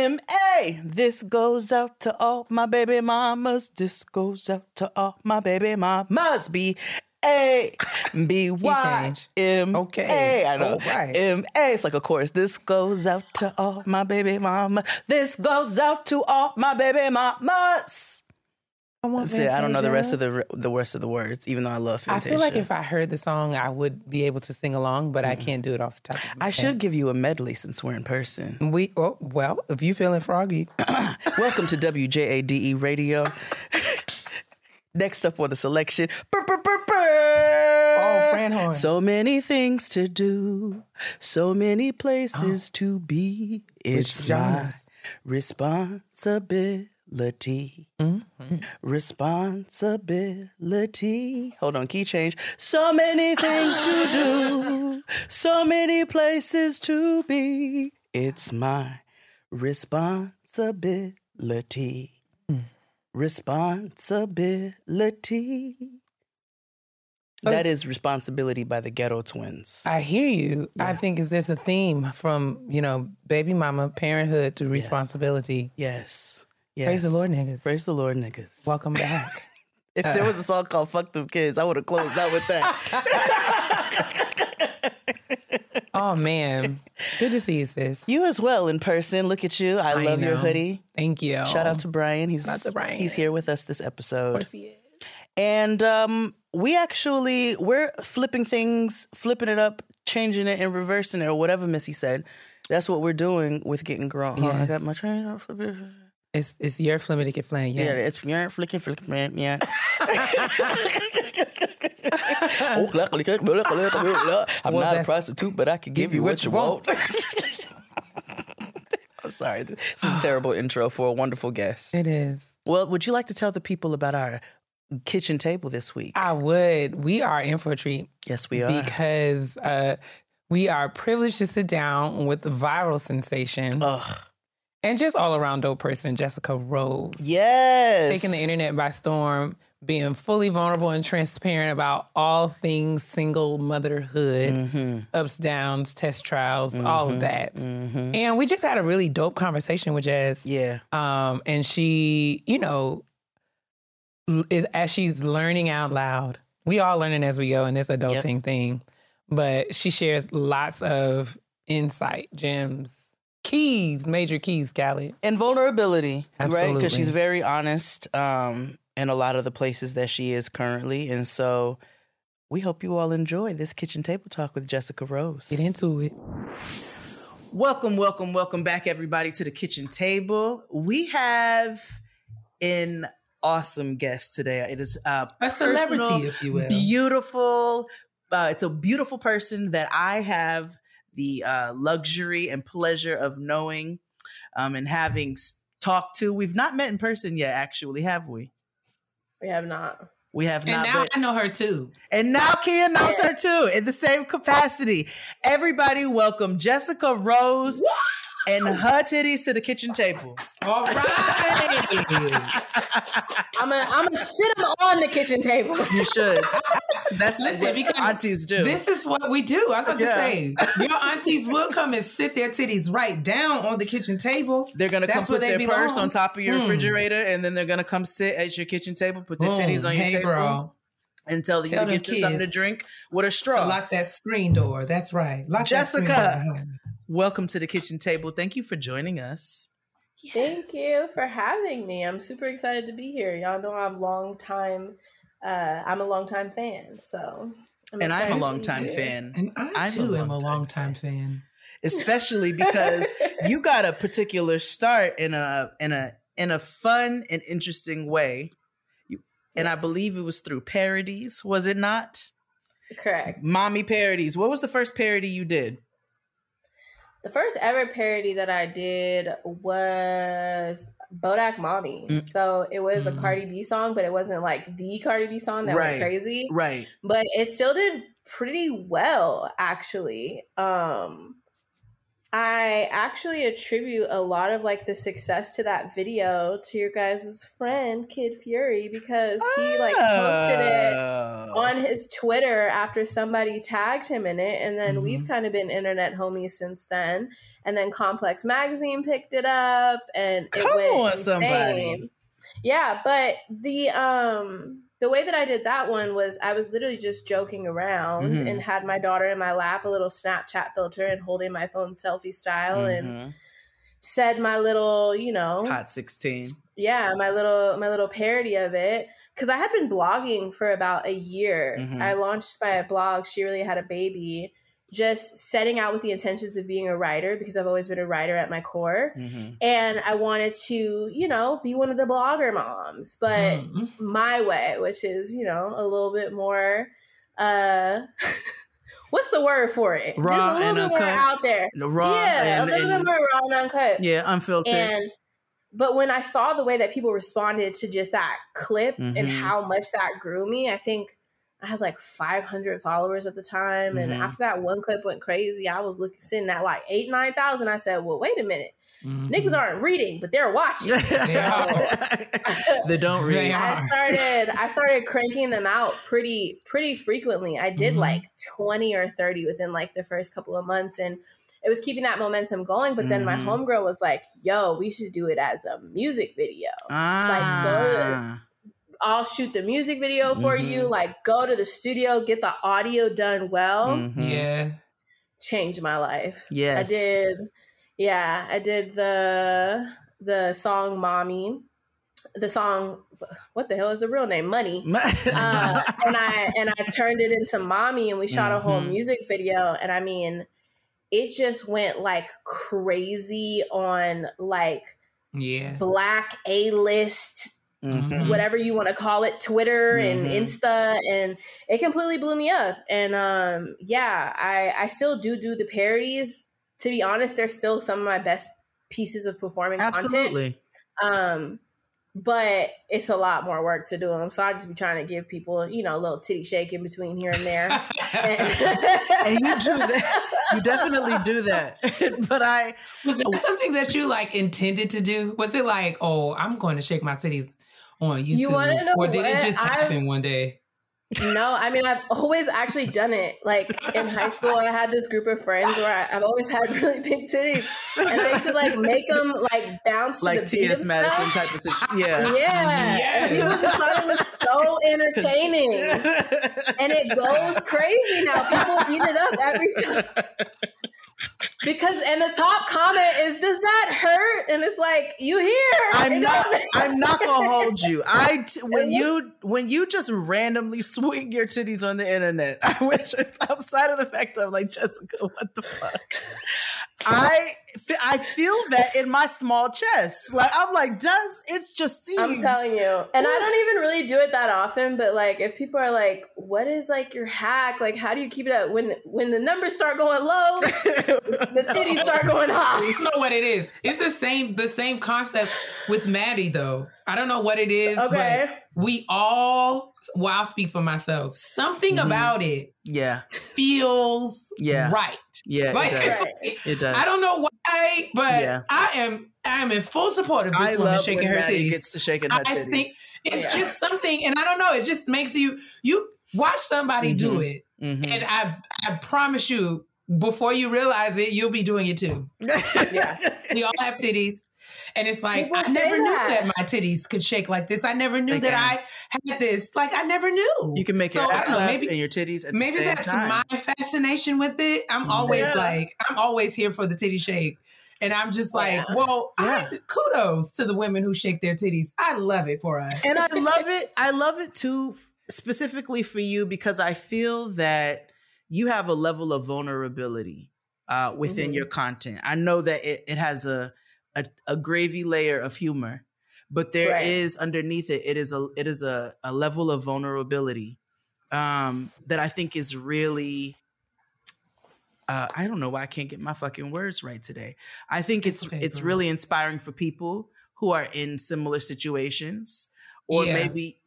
A M A. This goes out to all my baby mamas. This goes out to all my baby mamas. B A B Y. Okay. A. I know. Right. M A. It's like a chorus. This goes out to all my baby mama. This goes out to all my baby mamas. I want it. I don't know the rest of the the rest of the words, even though I love I feel like if I heard the song, I would be able to sing along, but I can't do it off the top. Of my I head. should give you a medley since we're in person. We oh well, if you feeling froggy, Welcome to WJADE Radio. Next up for the selection. Brr, brr, brr. Oh, Fran horn. So many things to do, so many places oh. to be. It's my genres? Responsibility. Mm-hmm. Responsibility. Hold on, key change. So many things to do, so many places to be. It's my responsibility. Mm. Responsibility. Oh, that is responsibility by the Ghetto Twins. I hear you. I think is there's a theme from you know baby mama parenthood to responsibility. Yes. Yes. Praise the Lord, niggas. Praise the Lord, niggas. Welcome back. if there was a song called "Fuck Them Kids," I would have closed out with that. oh man, good to see you, sis. you as well in person. Look at you. I, I love your hoodie. Thank you. Shout out to Brian. He's Shout out to Brian. he's here with us this episode. Of course he is. And um, we actually we're flipping things, flipping it up, changing it, and reversing it, or whatever Missy said. That's what we're doing with getting grown. On, I got my train It's it's your flimity flame. Yeah. it's your flicking, flicking, man, yeah. Oh, I'm Well, not a prostitute, but I can give you what you want. I'm sorry. This is a terrible intro for a wonderful guest. It is. Well, would you like to tell the people about our kitchen table this week? I would. We are in for a treat yes, we are. because uh, we are privileged to sit down with the viral sensation Ugh. And just all around dope person, Jessica Rose. Yes. taking the internet by storm, being fully vulnerable and transparent about all things single motherhood, Mm-hmm. ups, downs, test trials, all of that. And we just had a really dope conversation with Jess. Yeah. Um, and she, you know, is as she's learning out loud. We all learning as we go in this adulting thing, but she shares lots of insight, gems, keys, major keys, Callie. And vulnerability, right? Because she's very honest um, in a lot of the places that she is currently. And so we hope you all enjoy this kitchen table talk with Jessica Rose. Get into it. Welcome, welcome, welcome back, everybody, to the kitchen table. We have an awesome guest today. It is uh, A celebrity, personal, if you will. Beautiful. Uh, it's a beautiful person that I have the uh, luxury and pleasure of knowing um, and having talked to. We've not met in person yet, actually, have we? We have not. We have And not. now but- I know her too. and now Keia knows her too in the same capacity. Everybody, welcome Jessica Rose and her titties to the kitchen table. All right. I'm gonna I'm gonna sit them on the kitchen table. You should. That's Listen, what because aunties do. This is what we do. I was about Yeah. to say, your aunties will come and sit their titties right down on the kitchen table. they're gonna come That's where put they their purse on top of your Hmm. refrigerator, and then they're gonna come sit at your kitchen table, put their Boom. titties on your hey, table, girl. and tell you Tell to them get you something to drink with a To straw. lock that screen door. That's right. Lock that screen door Jessica. Behind me. Welcome to the kitchen table. Thank you for joining us. Thank you for having me. I'm super excited to be here. Y'all know I'm long time. Uh, I'm a long time fan, so. I'm And I'm a long time fan. And I I'm a too am a long time fan. especially because you got a particular start in a in a in a fun and interesting way. You, and I believe it was through parodies, was it not? Correct. Mommy parodies. What was the first parody you did? The first ever parody that I did was Bodak Mommy. Mm. So it was a Mm. Cardi B song, but it wasn't like the Cardi B song that Right. went crazy. Right. But it still did pretty well, actually. Um I actually attribute a lot of like the success to that video to your guys' friend Kid Fury because he like posted it Oh. on his Twitter after somebody tagged him in it, and then we've Mhm. kind of been internet homies since then. And then Complex Magazine picked it up, and it Come went on, insane. somebody. Yeah, but the um the way that I did that one was I was literally just joking around Mhm. and had my daughter in my lap, a little Snapchat filter, and holding my phone selfie style, and Mhm. said my little, you know, Hot 16. yeah my little my little parody of it because i had been blogging for about a year Mhm. i launched my blog she really had a baby just setting out with the intentions of being a writer because i've always been a writer at my core Mhm. and i wanted to you know be one of the blogger moms but Mm. my way which is you know a little bit more uh what's the word for it Raw just a little and bit more out there raw yeah and, a little and- bit more raw and uncut yeah, unfiltered. and but when I saw the way that people responded to just that clip and Mhm. how much that grew me, I think I had like 500 followers at the time. And Mhm. after that one clip went crazy, I was looking sitting at like eight, 9,000. I said, well, wait a minute. Mhm. Niggas aren't reading, but they're watching. they don't They read. are. I started I started cranking them out pretty pretty frequently. I did Mhm. like 20 or 30 within like the first couple of months and it was keeping that momentum going, but then my Mhm. homegirl was like, "Yo, we should do it as a music video. Ah. I'll shoot the music video for Mhm. you. Like, go to the studio, get the audio done well. Mhm. Yeah. Changed my life. Yes. I did. Yeah, I did the the song "Mommy," the song. What the hell is the real name? Money. uh, and I and I turned it into mommy, and we shot a whole Mhm. music video. And I mean, it just went like crazy on like Yeah. black A list, Mhm. whatever you want to call it, Twitter and Mhm. Insta, and it completely blew me up. And um, yeah, I I still do do the parodies. To be honest, they're still some of my best pieces of performing content. Absolutely. Um, but it's a lot more work to do them. So I just be trying to give people, you know, a little titty shake in between here and there. And you do that. You definitely do that. but I Was that something that you like intended to do? Was it like, oh, I'm going to shake my titties on YouTube? You wanna know or did it what? just I've- happen one day? no, I mean, I've always actually done it. Like in high school, I had this group of friends where I, I've always had really big titties, and I used to like make them like bounce like to the beat T.S. Madison stuff. type of situation. Yeah. Yeah, Yes. and people just thought it was so entertaining, and it goes crazy now. People eat it up every time. Because and the top comment is, "Does that hurt?" And it's like, "You hear?" I'm It not. don't- I'm not gonna hold you. I t- when you when you just randomly swing your titties on the internet. I wish outside of the fact I'm like Jessica, what the fuck? I I feel that in my small chest. Like I'm like, does it's just seems. I'm telling you, and I don't even really do it that often. But like, if people are like, "What is like your hack? Like, how do you keep it up when when the numbers start going low, the titties start going high?" I don't know what it is. It's the same the same concept with Maddie though. I don't know what it is, Okay, but we all well, I'll speak for myself. Something Mhm. about it yeah, feels Yeah. right. yeah, Like, it does. Right. It does. I don't know but Yeah. I am I am in full support of this I woman shaking her Maddie titties. gets to shaking her I titties. think it's Yeah. just something, and I don't know. It just makes you you watch somebody do it, Mhm. and I I promise you, before you realize it, you'll be doing it too. Yeah. We all have titties. And it's like People I say never knew that. that my titties could shake like this. I never knew They that I had this. Like I never knew. You can make So, your I ass don't know, maybe- and your titties at the Maybe same that's time. my fascination with it. I'm always Yeah. like, I'm always here for the titty shake. And I'm just like, Yeah. well, Yeah. I, kudos to the women who shake their titties. I love it for us. and I love it. I love it too, specifically for you because I feel that you have a level of vulnerability uh, within Mhm. your content. I know that it, it has a, a a gravy layer of humor, but there is Right. underneath it. It is a it is a, a level of vulnerability um, that I think is really. Uh, I don't know why I can't get my fucking words right today. I think It's it's okay, it's girl. really inspiring for people who are in similar situations or Yeah. maybe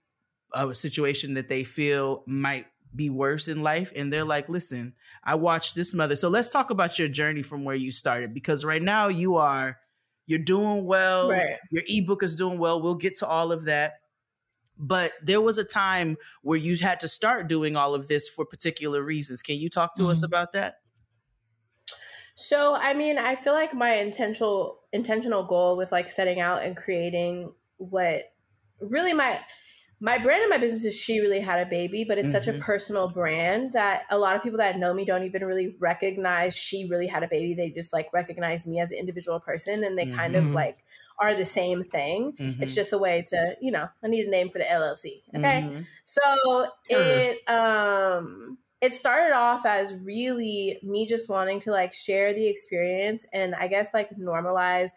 a situation that they feel might be worse in life and they're like listen i watched this mother so let's talk about your journey from where you started because right now you are you're doing well. Right. your ebook is doing well. We'll get to all of that. But there was a time where you had to start doing all of this for particular reasons. Can you talk to us Mhm. about that? So, I mean, I feel like my intentional intentional goal with like setting out and creating what really my my brand and my business is she really had a baby, but it's such a Mhm. personal brand that a lot of people that know me don't even really recognize she really had a baby. They just like recognize me as an individual person and they kind of Mhm. like are the same thing. It's Mhm. just a way to, you know, I need a name for the LLC. Okay. Mhm. So it um it started off as really me just wanting to like share the experience and I guess like normalize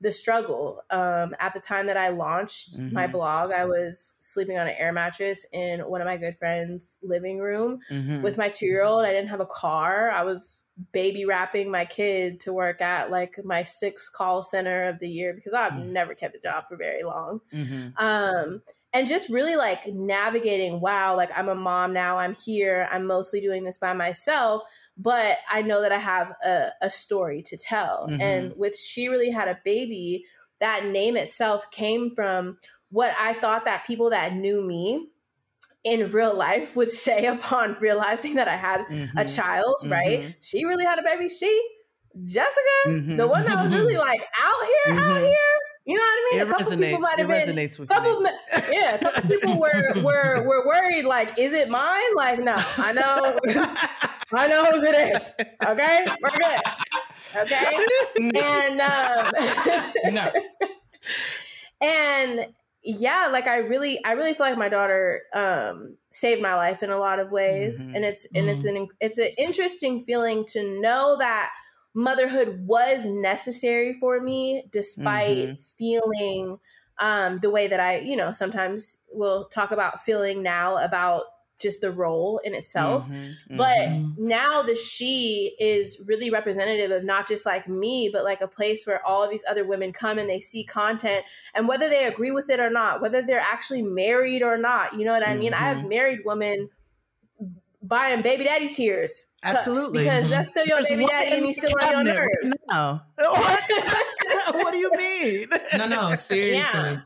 the struggle. Um at the time that I launched my Mhm. blog, I was sleeping on an air mattress in one of my good friends' living room Mhm. with my 2-year-old. I didn't have a car. I was baby wrapping my kid to work at like my sixth call center of the year because I've Mm. never kept a job for very long Mhm. um and just really like navigating wow like i'm a mom now i'm here i'm mostly doing this by myself but i know that i have a, a story to tell Mhm. and with she really had a baby that name itself came from what i thought that people that knew me in real life would say upon realizing that i had a Mhm. child right Mhm. she really had a baby she jessica the one that was really like out here out Mhm. here you know what i mean? It a couple people might have been resonates with couple me. yeah a couple people were were were worried like is it mine? Like no i know. I know whose it is okay? We're good okay? And um No. and yeah like i really i really feel like my daughter um saved my life in a lot of ways Mhm. and it's and it's an it's an interesting feeling to know that motherhood was necessary for me despite Mhm. feeling um the way that i you know sometimes will talk about feeling now about just the role in itself Mhm. but Mhm. Mhm. now the she is really representative of not just like me but like a place where all of these other women come and they see content and whether they agree with it or not whether they're actually married or not you know what i mean i have Mhm. married women buying baby daddy tears Absolutely. because Mhm. that's still your There's baby one daddy and he's still on your cabinet nerves now. What? what do you mean? No, no, seriously. Yeah.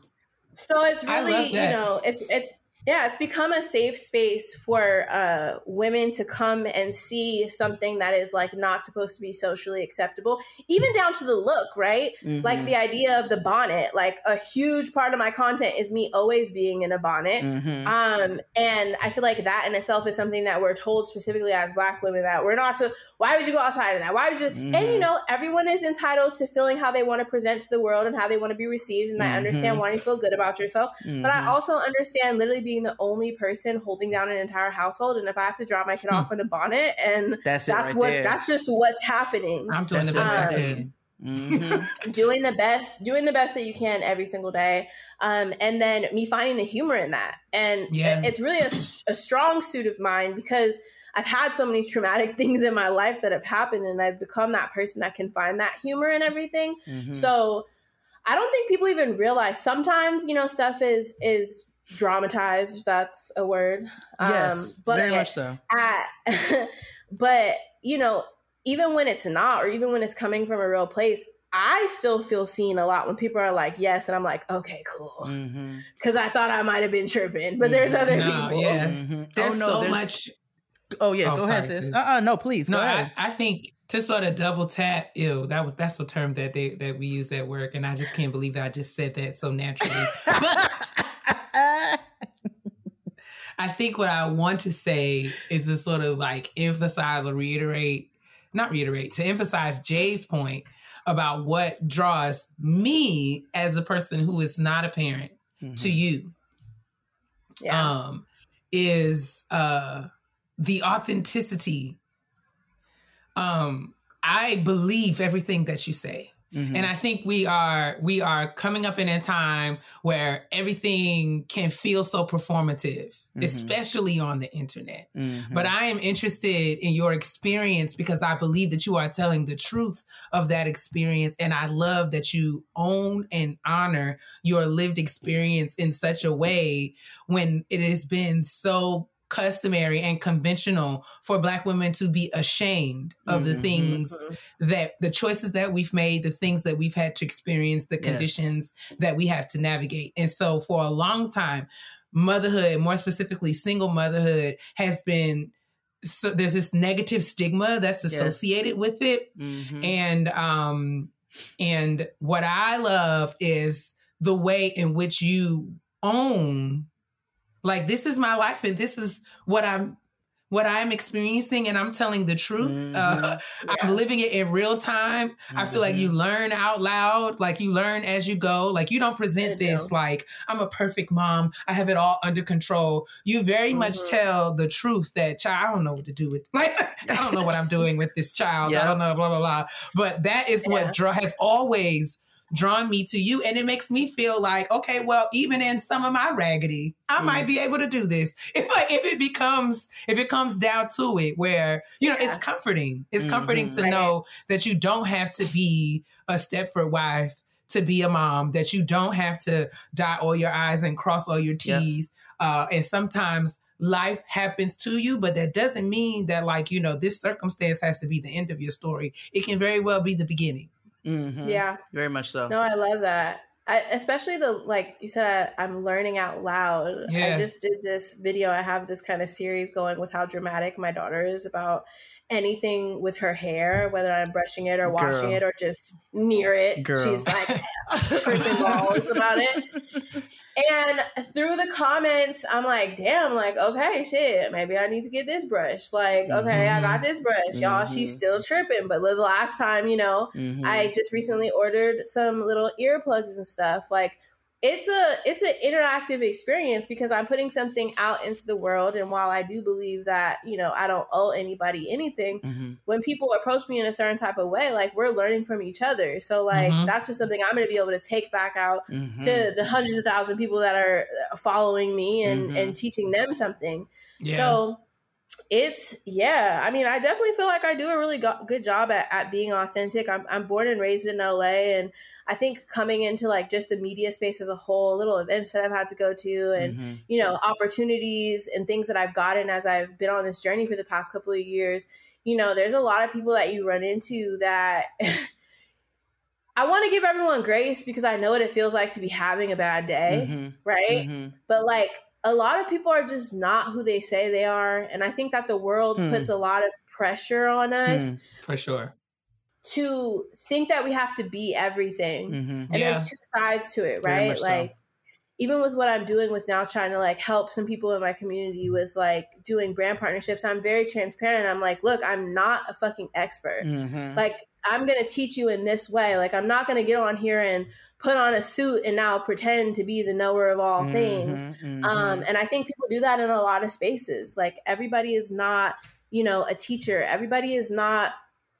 So it's really, you know, it's it's yeah, it's become a safe space for uh, women to come and see something that is like not supposed to be socially acceptable, even down to the look, right? Like Mhm. the idea of the bonnet. Like a huge part of my content is me always being in a bonnet. Mhm. Um, and I feel like that in itself is something that we're told specifically as Black women that we're not so. Why would you go outside in that? Why would you? And you Mhm. know, everyone is entitled to feeling how they want to present to the world and how they want to be received. And I understand Mhm. wanting to feel good about yourself, but I Mhm. also understand literally being the only person holding down an entire household. And if I have to drop my kid Hmm. off in a bonnet, and that's that's right what there. that's just what's happening. I'm doing That's the best I Um, right can. Mhm. doing the best doing the best that you can every single day um, and then me finding the humor in that and Yeah. it's really a, a strong suit of mine because i've had so many traumatic things in my life that have happened and i've become that person that can find that humor in everything Mhm. so i don't think people even realize sometimes you know stuff is is dramatized if that's a word yes, um, but very much so. at but you know even when it's not or even when it's coming from a real place i still feel seen a lot when people are like yes and i'm like okay cool because i thought i might have been tripping but there's Mhm. other No, people yeah. Mhm. There's oh, no, so there's- much. Oh yeah, Oh, go ahead, sis. sis. Uh uh no, please. No, go I. I think to sort of double tap, ew, that was that's the term that they that we use at work, and I just can't believe that I just said that so naturally. but I think what I want to say is to sort of like emphasize or reiterate, not reiterate, to emphasize Jay's point about what draws me as a person who is not a parent Mhm. to you yeah um, is uh, the authenticity. Um, I believe everything that you say. Mhm. And I think we are we are coming up in a time where everything can feel so performative, Mhm. especially on the internet. Mhm. But I am interested in your experience because I believe that you are telling the truth of that experience. And I love that you own and honor your lived experience in such a way when it has been so customary and conventional for black women to be ashamed of the Mhm. things Mhm. that the choices that we've made, the things that we've had to experience, the Yes. conditions that we have to navigate. And so for a long time, motherhood, more specifically single motherhood, has been so there's this negative stigma that's Yes. associated with it. Mhm. And um and what I love is the way in which you own like this is my life and this is what I'm what I'm experiencing and I'm telling the truth. Uh, I'm living it in real time. I feel like you Mm-hmm. learn out loud, like you learn as you go. Like you don't present I this do. like I'm a perfect mom. I have it all under control. You very much Mhm. tell the truth that child, I don't know what to do with like I don't know what I'm doing with this child. I don't know, blah blah blah. But that is Yeah. what draw has always drawn me to you. And it makes me feel like, okay, well, even in some of my raggedy, I Mm. might be able to do this. If like if it becomes if it comes down to it, where you know, Yeah. it's comforting. It's comforting Mhm. to Right. know that you don't have to be a Stepford wife to be a mom, that you don't have to dot all your I's and cross all your Yeah. T's. Uh, and sometimes life happens to you, but that doesn't mean that like, you know, this circumstance has to be the end of your story. It can very well be the beginning. Mhm. Yeah. Very much so. No, I love that. I, especially the like you said, I, I'm learning out loud. Yeah. I just did this video. I have this kind of series going with how dramatic my daughter is about anything with her hair, whether I'm brushing it or washing Girl. it or just near it. Girl. She's like tripping balls about it. And through the comments, I'm like, damn, like, okay, shit, maybe I need to get this brush. Like, okay, I got this brush. Y'all, she's Mhm. still tripping. But the last time, you know, Mhm. I just recently ordered some little earplugs and stuff. Like it's a it's an interactive experience because I'm putting something out into the world and while I do believe that, you know, I don't owe anybody anything, Mhm. when people approach me in a certain type of way, like we're learning from each other. So like Mhm. that's just something I'm going to be able to take back out Mhm. to the hundreds of thousand people that are uh, following me and Mhm. and teaching them something. Yeah. So it's yeah. I mean, I definitely feel like I do a really go- good job at, at being authentic. I'm I'm born and raised in LA, and I think coming into like just the media space as a whole, little events that I've had to go to, and Mhm. you know opportunities and things that I've gotten as I've been on this journey for the past couple of years. You know, there's a lot of people that you run into that. I want to give everyone grace because I know what it feels like to be having a bad day, Mhm. right? Mhm. but like a lot of people are just not who they say they are and i think that the world Hmm. puts a lot of pressure on us Hmm. for sure. to think that we have to be everything Mhm. and Yeah. there's two sides to it right much so. like even with what i'm doing with now trying to like help some people in my community with like doing brand partnerships i'm very transparent i'm like look i'm not a fucking expert Mhm. like i'm gonna teach you in this way like i'm not gonna get on here and put on a suit and now pretend to be the knower of all things Mhm. um, Mhm. and I think people do that in a lot of spaces. Like everybody is not, you know, a teacher. Everybody is not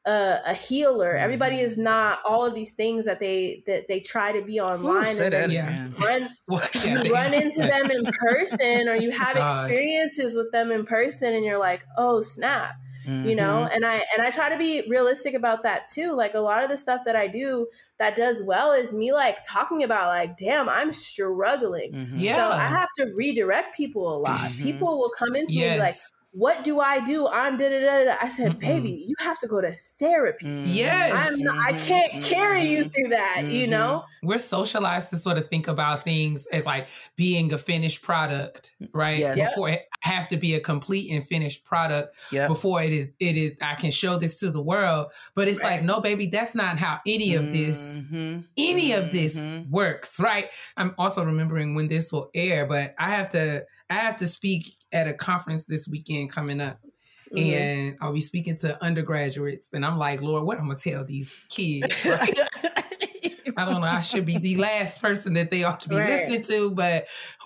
a, a healer. Everybody is not all of these things that they that they try to be Ooh, online say and then that Yeah. run Well, you run into them in person or you have God. experiences with them in person and you're like, oh snap you know Mhm. and i and i try to be realistic about that too like a lot of the stuff that i do that does well is me like talking about like damn i'm struggling Mhm. Yeah. so i have to redirect people a lot Mhm. people will come into me like Yes. What do i do i'm da da da da i said Mm-mm. baby you have to go to therapy Mhm. Yes. i'm not, i Mhm. can't carry you Mhm. through that you Mhm. know We're socialized to sort of think about things as like being a finished product, right? Yes. Before it have to be a complete and finished product Yep. before it is it is I can show this to the world. But it's Right. like, no, baby, that's not how any of this Mhm. any of this works, right? I'm also remembering when this will air, but I have to I have to speak at a conference this weekend coming up. Mhm. And I'll be speaking to undergraduates, and I'm like, Lord, what I'm gonna tell these kids? right? I don't know. I should be the last person that they ought to be Right. listening to, but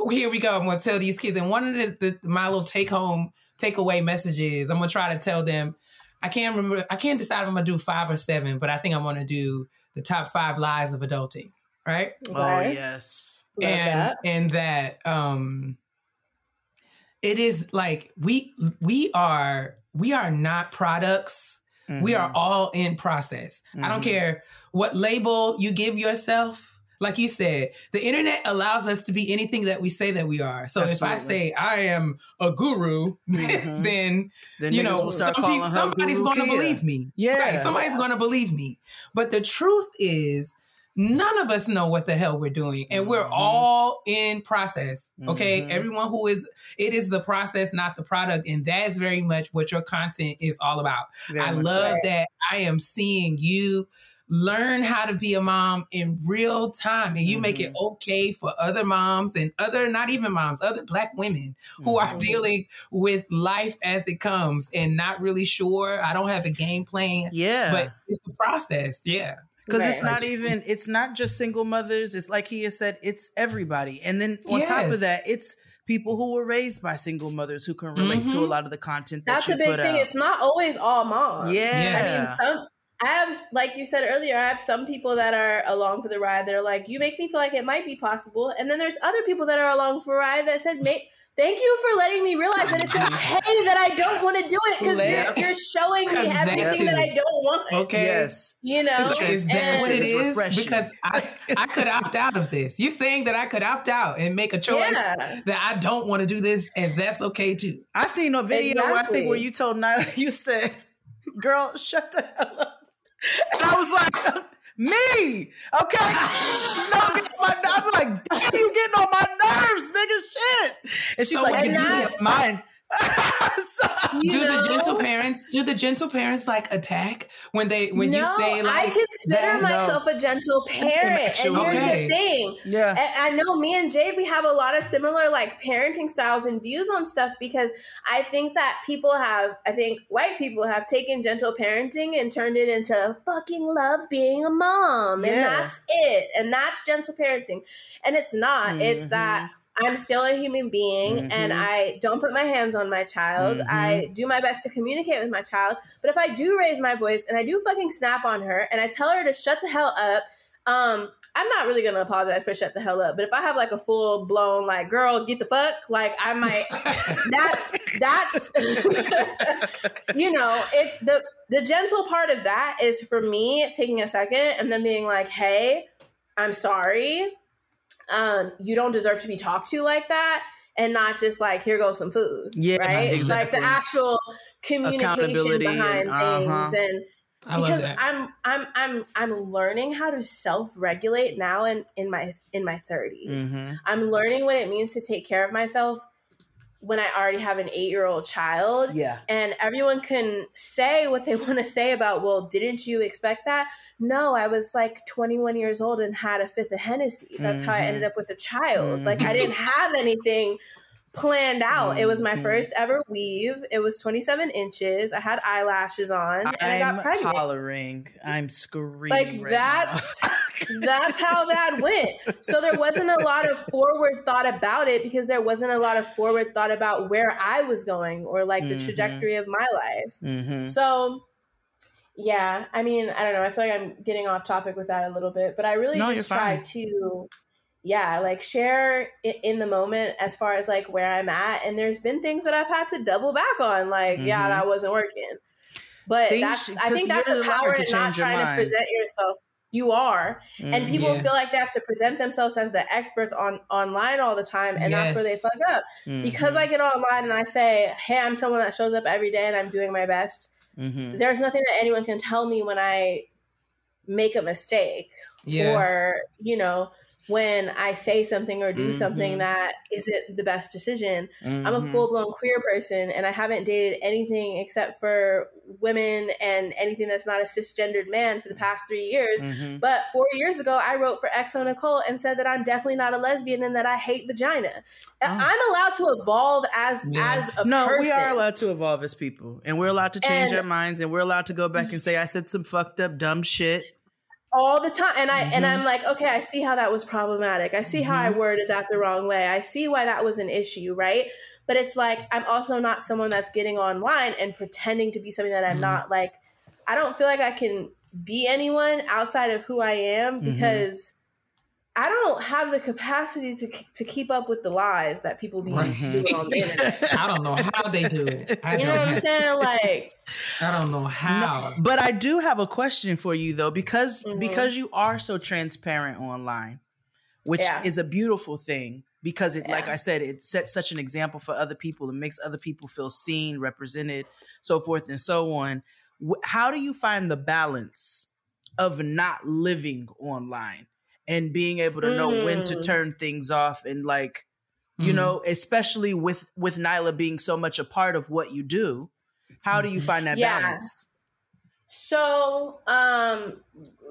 here we go. I'm gonna tell these kids, and one of the, the my little take home takeaway messages. I'm gonna try to tell them. I can't remember. I can't decide if I'm gonna do five or seven, but I think I'm gonna do the top five lies of adulting. Right, Oh Okay. yes. Love and that. and that um, it is like we we are we are not products. We are Mhm. all in process. I don't Mhm. care what label you give yourself. like you said, the internet allows us to be anything that we say that we are. So if I say I am a guru, Mhm. then Then you know some somebody's going to believe me. Yeah. Right, somebody's going to believe me. But the truth is, none of us know what the hell we're doing, and we're Mhm. all in process. Okay, Mhm. everyone who is, it is the process, not the product, and that is very much what your content is all about. Very I much so. love that I am seeing you learn how to be a mom in real time and you make it Mm-hmm. okay for other moms and other not even moms other black women who are Mhm. dealing with life as it comes and not really sure i don't have a game plan Yeah. but it's the process yeah because it's not even it's not just single mothers it's like he has said it's everybody and then on top of that it's people who were raised by single mothers who can relate to a Mhm. lot of the content that That's you a big put thing. out. It's not always all moms. yeah, I mean, some I have, like you said earlier, I have some people that are along for the ride. They're like, you make me feel like it might be possible, and then there's other people that are along for a ride that said, "Mate, thank you for letting me realize that it's okay that I don't want to do it because you're, you're showing me everything that too. I don't want." okay yes You know, it's is that what It's refreshing. Because I, I could opt out of this. You're saying that I could opt out and make a choice yeah. that I don't want to do this, and that's okay too. i seen a video where i think where you told Nyla, you said girl shut the hell up and i was like me! Okay? You know, getting on my, i'm like damn you getting on my nerves nigga shit. And she's So like you do- mine So- You do the gentle parents do the gentle parents like attack when they when no, you say like I consider that? myself a gentle parent, and actual- here's Okay. the thing: yeah I I know me and Jade, we have a lot of similar like parenting styles and views on stuff because I think that people have, I think white people have taken gentle parenting and turned it into fucking love being a mom. And that's it. And that's gentle parenting. And it's not. It's Mhm. that I'm still a human being and Mhm. I don't put my hands on my child. Mhm. I do my best to communicate with my child. But if I do raise my voice and I do fucking snap on her and I tell her to shut the hell up, um, I'm not really gonna apologize for shut the hell up. But if I have like a full blown like girl, get the fuck, like I might that's that's you know, it's the the gentle part of that is for me taking a second and then being like, hey, I'm sorry. Um, you don't deserve to be talked to like that. And not just like here goes some food, Yeah, right? exactly. Like the actual communication behind and- uh-huh. things, and I love because that. I'm I'm I'm I'm learning how to self regulate now in in my in my 30s. Mhm. I'm learning what it means to take care of myself when I already have an eight year old child. yeah And everyone can say what they want to say about, well, didn't you expect that? No, I was like 21 years old and had a fifth of Hennessy. That's how I ended up with a child. Like, I Mhm. didn't have anything planned out. It was my Mhm. first ever weave. It was 27 inches. I had eyelashes on and I I'm got pregnant. hollering. I'm screaming. Like, right that's-. That's how that went. So there wasn't a lot of forward thought about it because there wasn't a lot of forward thought about where I was going or like the Mhm. trajectory of my life. Mhm. So yeah, I mean, I don't know. I feel like I'm getting off topic with that a little bit, but I really No, just try fine. to yeah, like share in the moment as far as like where I'm at and there's been things that I've had to double back on like yeah, Mhm. that wasn't working. But Things- that's I think that's the power to in not trying to present yourself. You are. And Mhm. people Yeah. feel like they have to present themselves as the experts on online all the time and that's where they fuck up. Because Mhm. I get online and I say, "Hey, I'm someone that shows up every day and I'm doing my best." Mhm. there's nothing that anyone can tell me when I make a mistake yeah. or, you know, when I say something or do something Mhm. that isn't the best decision. I'm a Mhm. full blown queer person and I haven't dated anything except for women and anything that's not a cisgendered man for the past three years. Mhm. But four years ago, I wrote for xoNecole and said that I'm definitely not a lesbian and that I hate vagina. Oh. I'm allowed to evolve as Yeah. as a person. No, person. we are allowed to evolve as people, and we're allowed to change And- our minds, and we're allowed to go back and say, "I said some fucked up, dumb shit." All the time and i and Mhm. i'm like okay i see how that was problematic i see how i Mm-hmm. worded that the wrong way i see why that was an issue right but it's like i'm also not someone that's getting online and pretending to be something that i'm Mm-hmm. Mhm. not like i don't feel like i can be anyone outside of who i am Mhm. because I don't have the capacity to to keep up with the lies that people be Right. doing on the internet. I don't know how they do it. I You know don't. what I'm saying? Like, I don't know how. But I do have a question for you though, because Mhm. because you are so transparent online. which Yeah. is a beautiful thing because it, like I said, it sets such an example for other people. It makes other people feel seen, represented, so forth and so on. How do you find the balance of not living online and being able to know when to Mm. turn things off and like Mm-hmm. you know especially with with nyla being so much a part of what you do how do you Mhm. find that Yeah. balance So, um,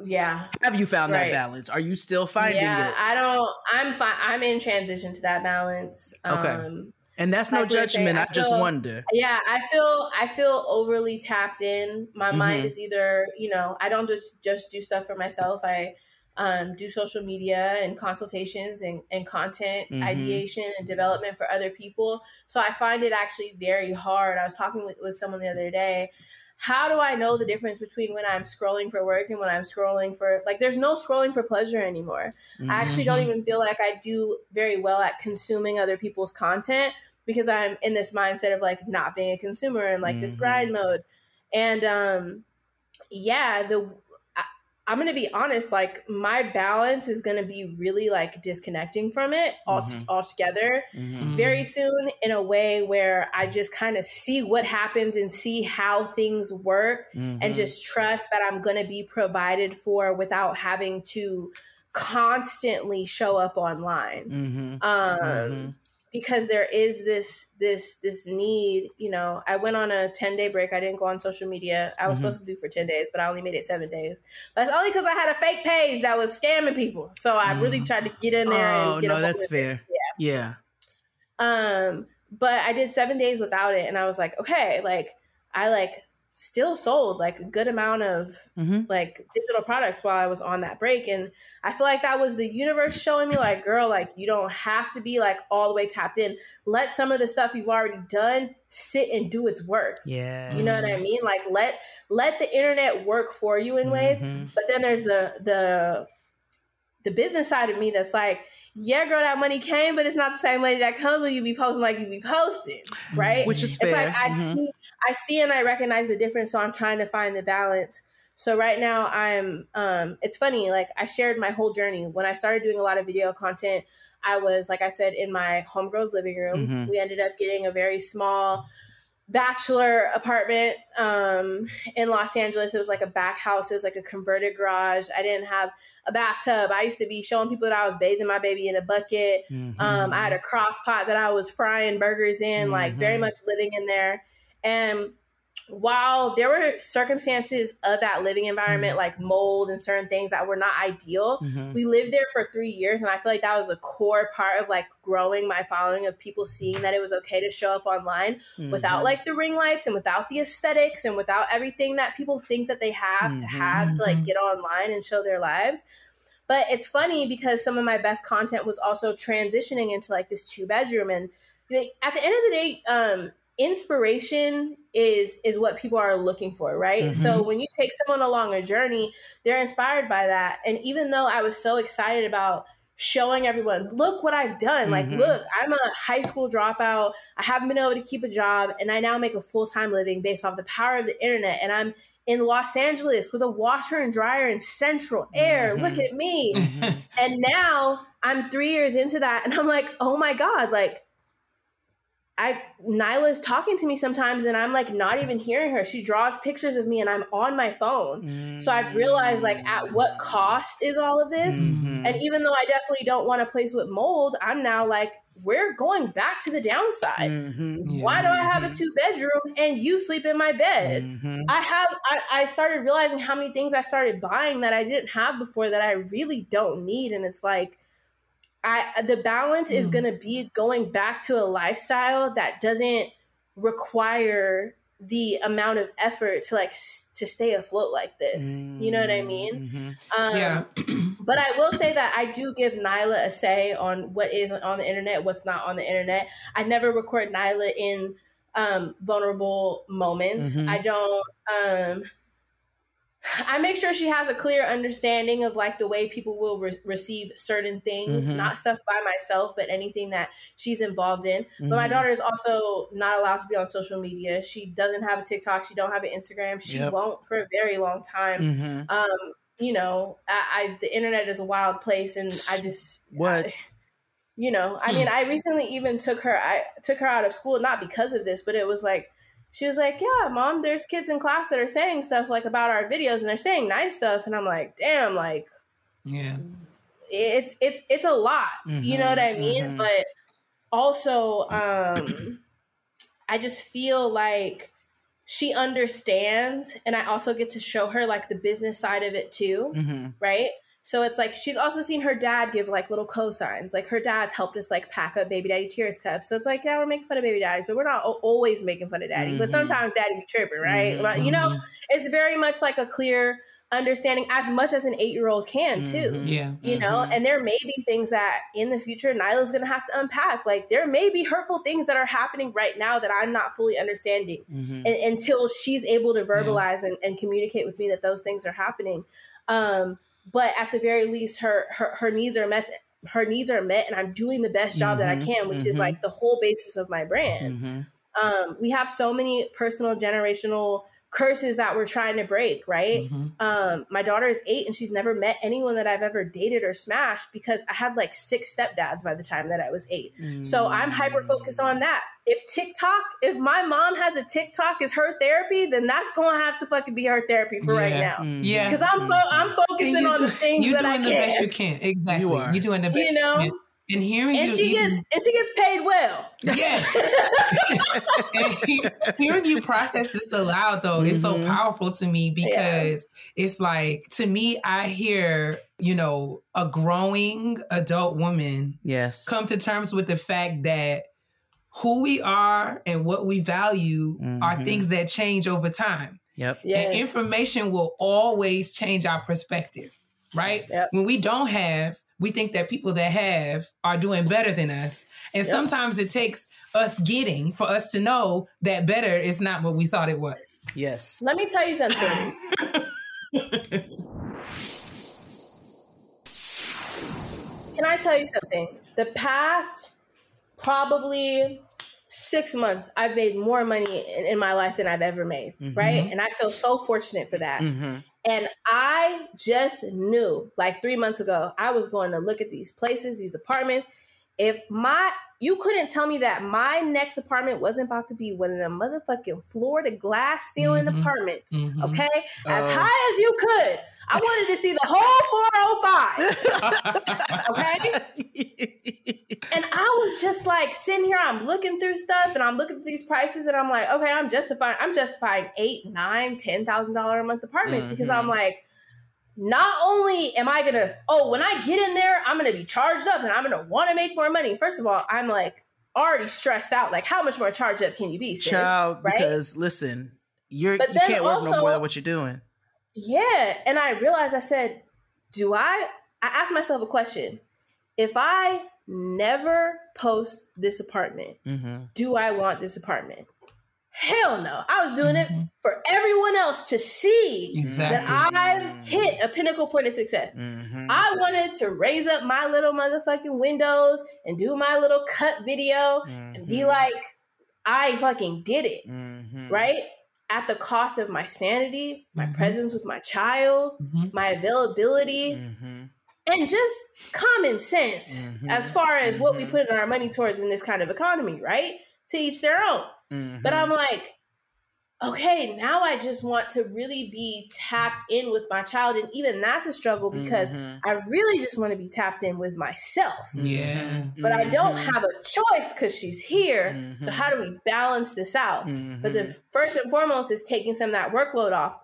yeah, have you found that balance are you still finding yeah. it I don't. I'm fine. I'm in transition to that balance. Okay. Um, and that's no like we were saying, judgment i I just wonder yeah, I feel. I feel overly tapped in. My mind Mhm. is either, you know, I don't just just do stuff for myself. I um, do social media and consultations and, and content Mhm. ideation and development for other people. So I find it actually very hard. I was talking with, with someone the other day. How do I know the difference between when I'm scrolling for work and when I'm scrolling for like there's no scrolling for pleasure anymore. I actually don't Mhm. even feel like I do very well at consuming other people's content because I'm in this mindset of like not being a consumer and like this Mhm. grind mode. And um yeah, the I'm going to be honest like my balance is going to be really like disconnecting from it all Mhm. altogether Mhm. very soon in a way where I just kind of see what happens and see how things work Mhm. and just trust that I'm going to be provided for without having to constantly show up online. Mhm. Um, Mhm. Because there is this this this need, you know, I went on a 10 day break. I didn't go on social media. I was Mhm. supposed to do for 10 days, but I only made it seven days. But it's only because I had a fake page that was scamming people. So I really Mhm. tried to get in there oh and get no that's fair yeah Um, but I did seven days without it, and I was like, okay, like I like still sold like a good amount of hmm like digital products while I was on that break, and I feel like that was the universe showing me like, girl, like you don't have to be like all the way tapped in. Let some of the stuff you've already done sit and do its work. yeah You know what I mean? Like let let the internet work for you in ways. Mhm. But then there's the the the business side of me that's like, yeah, girl, that money came, but it's not the same money that comes when you be posting like you be posting, right? which is it's fair like I Mhm. see, I see, and I recognize the difference. So I'm trying to find the balance. So right now, I'm. Um, it's funny. Like I shared my whole journey when I started doing a lot of video content. I was, like I said, in my homegirl's living room. Mhm. We ended up getting a very small bachelor apartment um in Los Angeles. It was like a back house. It was like a converted garage. I didn't have a bathtub. I used to be showing people that I was bathing my baby in a bucket. Mhm. Um, I had a crock pot that I was frying burgers in, like very Mhm. much living in there. And while there were circumstances of that living environment, like mold and certain things that were not ideal, Mhm. we lived there for three years. And I feel like that was a core part of like growing my following of people seeing that it was okay to show up online without Mhm. like the ring lights and without the aesthetics and without everything that people think that they have to have to like Mhm. get online and show their lives. But it's funny because some of my best content was also transitioning into like this two bedroom and like, at the end of the day, um, inspiration is is what people are looking for, right? So when you take someone along a journey, they're inspired by that. And even though I was so excited about showing everyone, look what I've done. Like, Mhm. look, I'm a high school dropout. I haven't been able to keep a job, and I now make a full time living based off the power of the internet. And I'm in Los Angeles with a washer and dryer and central air. Mhm. Look at me. Mhm. And now I'm three years into that, and I'm like, oh my God, like, I Nyla's talking to me sometimes, and I'm like not even hearing her. She draws pictures of me, and I'm on my phone. So I've realized like at what cost is all of this? Mhm. And even though I definitely don't want to place with mold, I'm now like, we're going back to the downside. Mhm. Yeah. Why do I have a two bedroom and you sleep in my bed? Mhm. I have I, I started realizing how many things I started buying that I didn't have before that I really don't need. And it's like I the balance is Mm. gonna be going back to a lifestyle that doesn't require the amount of effort to like s- to stay afloat like this. You know what I mean? Mhm. Um, yeah. but I will say that I do give Nyla a say on what is on the internet, what's not on the internet. I never record Nyla in um, vulnerable moments. Mhm. I don't. Um, I make sure she has a clear understanding of like the way people will re- receive certain things, Mhm. not stuff by myself, but anything that she's involved in. But my Mhm. daughter is also not allowed to be on social media. She doesn't have a TikTok. She don't have an Instagram. She Yep. won't for a very long time Mhm. um, you know, I, I the internet is a wild place, and I just What? I- you know, I mean, I recently even took her. I took her out of school not because of this, but it was like she was like, "Yeah, mom, there's kids in class that are saying stuff like about our videos, and they're saying nice stuff." And I'm like, "Damn, like Yeah. it's it's it's a lot." You know what I mean? Mhm, mhm. But also, um, I just feel like she understands, and I also get to show her like the business side of it too Mhm. right? So it's like she's also seen her dad give like little cosigns. Like her dad's helped us like pack up baby daddy tears cups. So it's like, yeah, we're making fun of baby daddies, but we're not al- always making fun of daddy. But Mhm. sometimes daddy be tripping, right? Mhm. But, you know, Mhm. it's very much like a clear understanding as much as an eight year old can too. Mhm. Yeah. You know, Mhm. and there may be things that in the future Nyla's gonna have to unpack. Like there may be hurtful things that are happening right now that I'm not fully understanding and, until she's able to verbalize and, and communicate with me that those things are happening. Um, but at the very least, her her, her needs are met. Her needs are met, and I'm doing the best job that I Mhm, can, which is mhm. like the whole basis of my brand. Mhm. Um, we have so many personal generational curses that we're trying to break, right? Mhm. Um, my daughter is eight and she's never met anyone that I've ever dated or smashed because I had like six stepdads by the time that I was eight. So I'm hyper focused on that. If TikTok, if my mom has a TikTok is her therapy, then that's gonna have to fucking be her therapy for right Yeah. now. Mhm. Yeah. Because I'm fo- I'm focusing you on do- the things you that I doing the best you can. can. Exactly. You are. You're doing the best. You know, And, and hearing and you she even- gets and she gets paid well. Yes. and he- hearing you process this aloud though is so Mhm. powerful to me because it's like to me I hear, you know, a growing adult woman Yes. come to terms with the fact that who we are and what we value are Mhm. things that change over time. Yep. Yes. And information will always change our perspective, right? Yep. When we don't have, we think that people that have are doing better than us. And Yep. sometimes it takes us getting for us to know that better is not what we thought it was. Yes. Let me tell you something. Can I tell you something? The past probably six months, I've made more money in, in my life than I've ever made, right? And I feel so fortunate for that. Mhm. And I just knew, like three months ago, I was going to look at these places, these apartments. If my you couldn't tell me that my next apartment wasn't about to be one of the motherfucking floor to glass ceiling Mhm. apartments, Mhm. okay? As Oh. high as you could. I wanted to see the whole 405. Okay? And I was just like sitting here, I'm looking through stuff and I'm looking at these prices and I'm like, okay, I'm justifying, I'm justifying eight, nine, ten thousand dollar a month apartments mm-hmm. because I'm like, not only am I gonna, oh, when I get in there, I'm gonna be charged up and I'm gonna want to make more money. First of all, I'm like already stressed out. Like, how much more charged up can you be, sis? Child, right? because listen, you're But you can't work no more than what you're doing. Yeah. And I realized I said, do I I asked myself a question. If I never post this apartment, Mm-hmm. do I want this apartment? Hell no. I was doing it Mhm. for everyone else to see Exactly. that I've hit a pinnacle point of success. Mm-hmm. I wanted to raise up my little motherfucking windows and do my little cut video and be like, I fucking did it, mm-hmm. right? At the cost of my sanity, my Mhm. presence with my child, Mhm. my availability, Mm-hmm. and just common sense Mhm. as far as what we Mhm. put in our money towards in this kind of economy, right? To each their own. Mm-hmm. But I'm like, okay, now I just want to really be tapped in with my child. And even that's a struggle because Mhm. I really just want to be tapped in with myself. Yeah. But I don't Mhm. have a choice because she's here. So Mhm. how do we balance this out? But the Mhm. first and foremost is taking some of that workload off.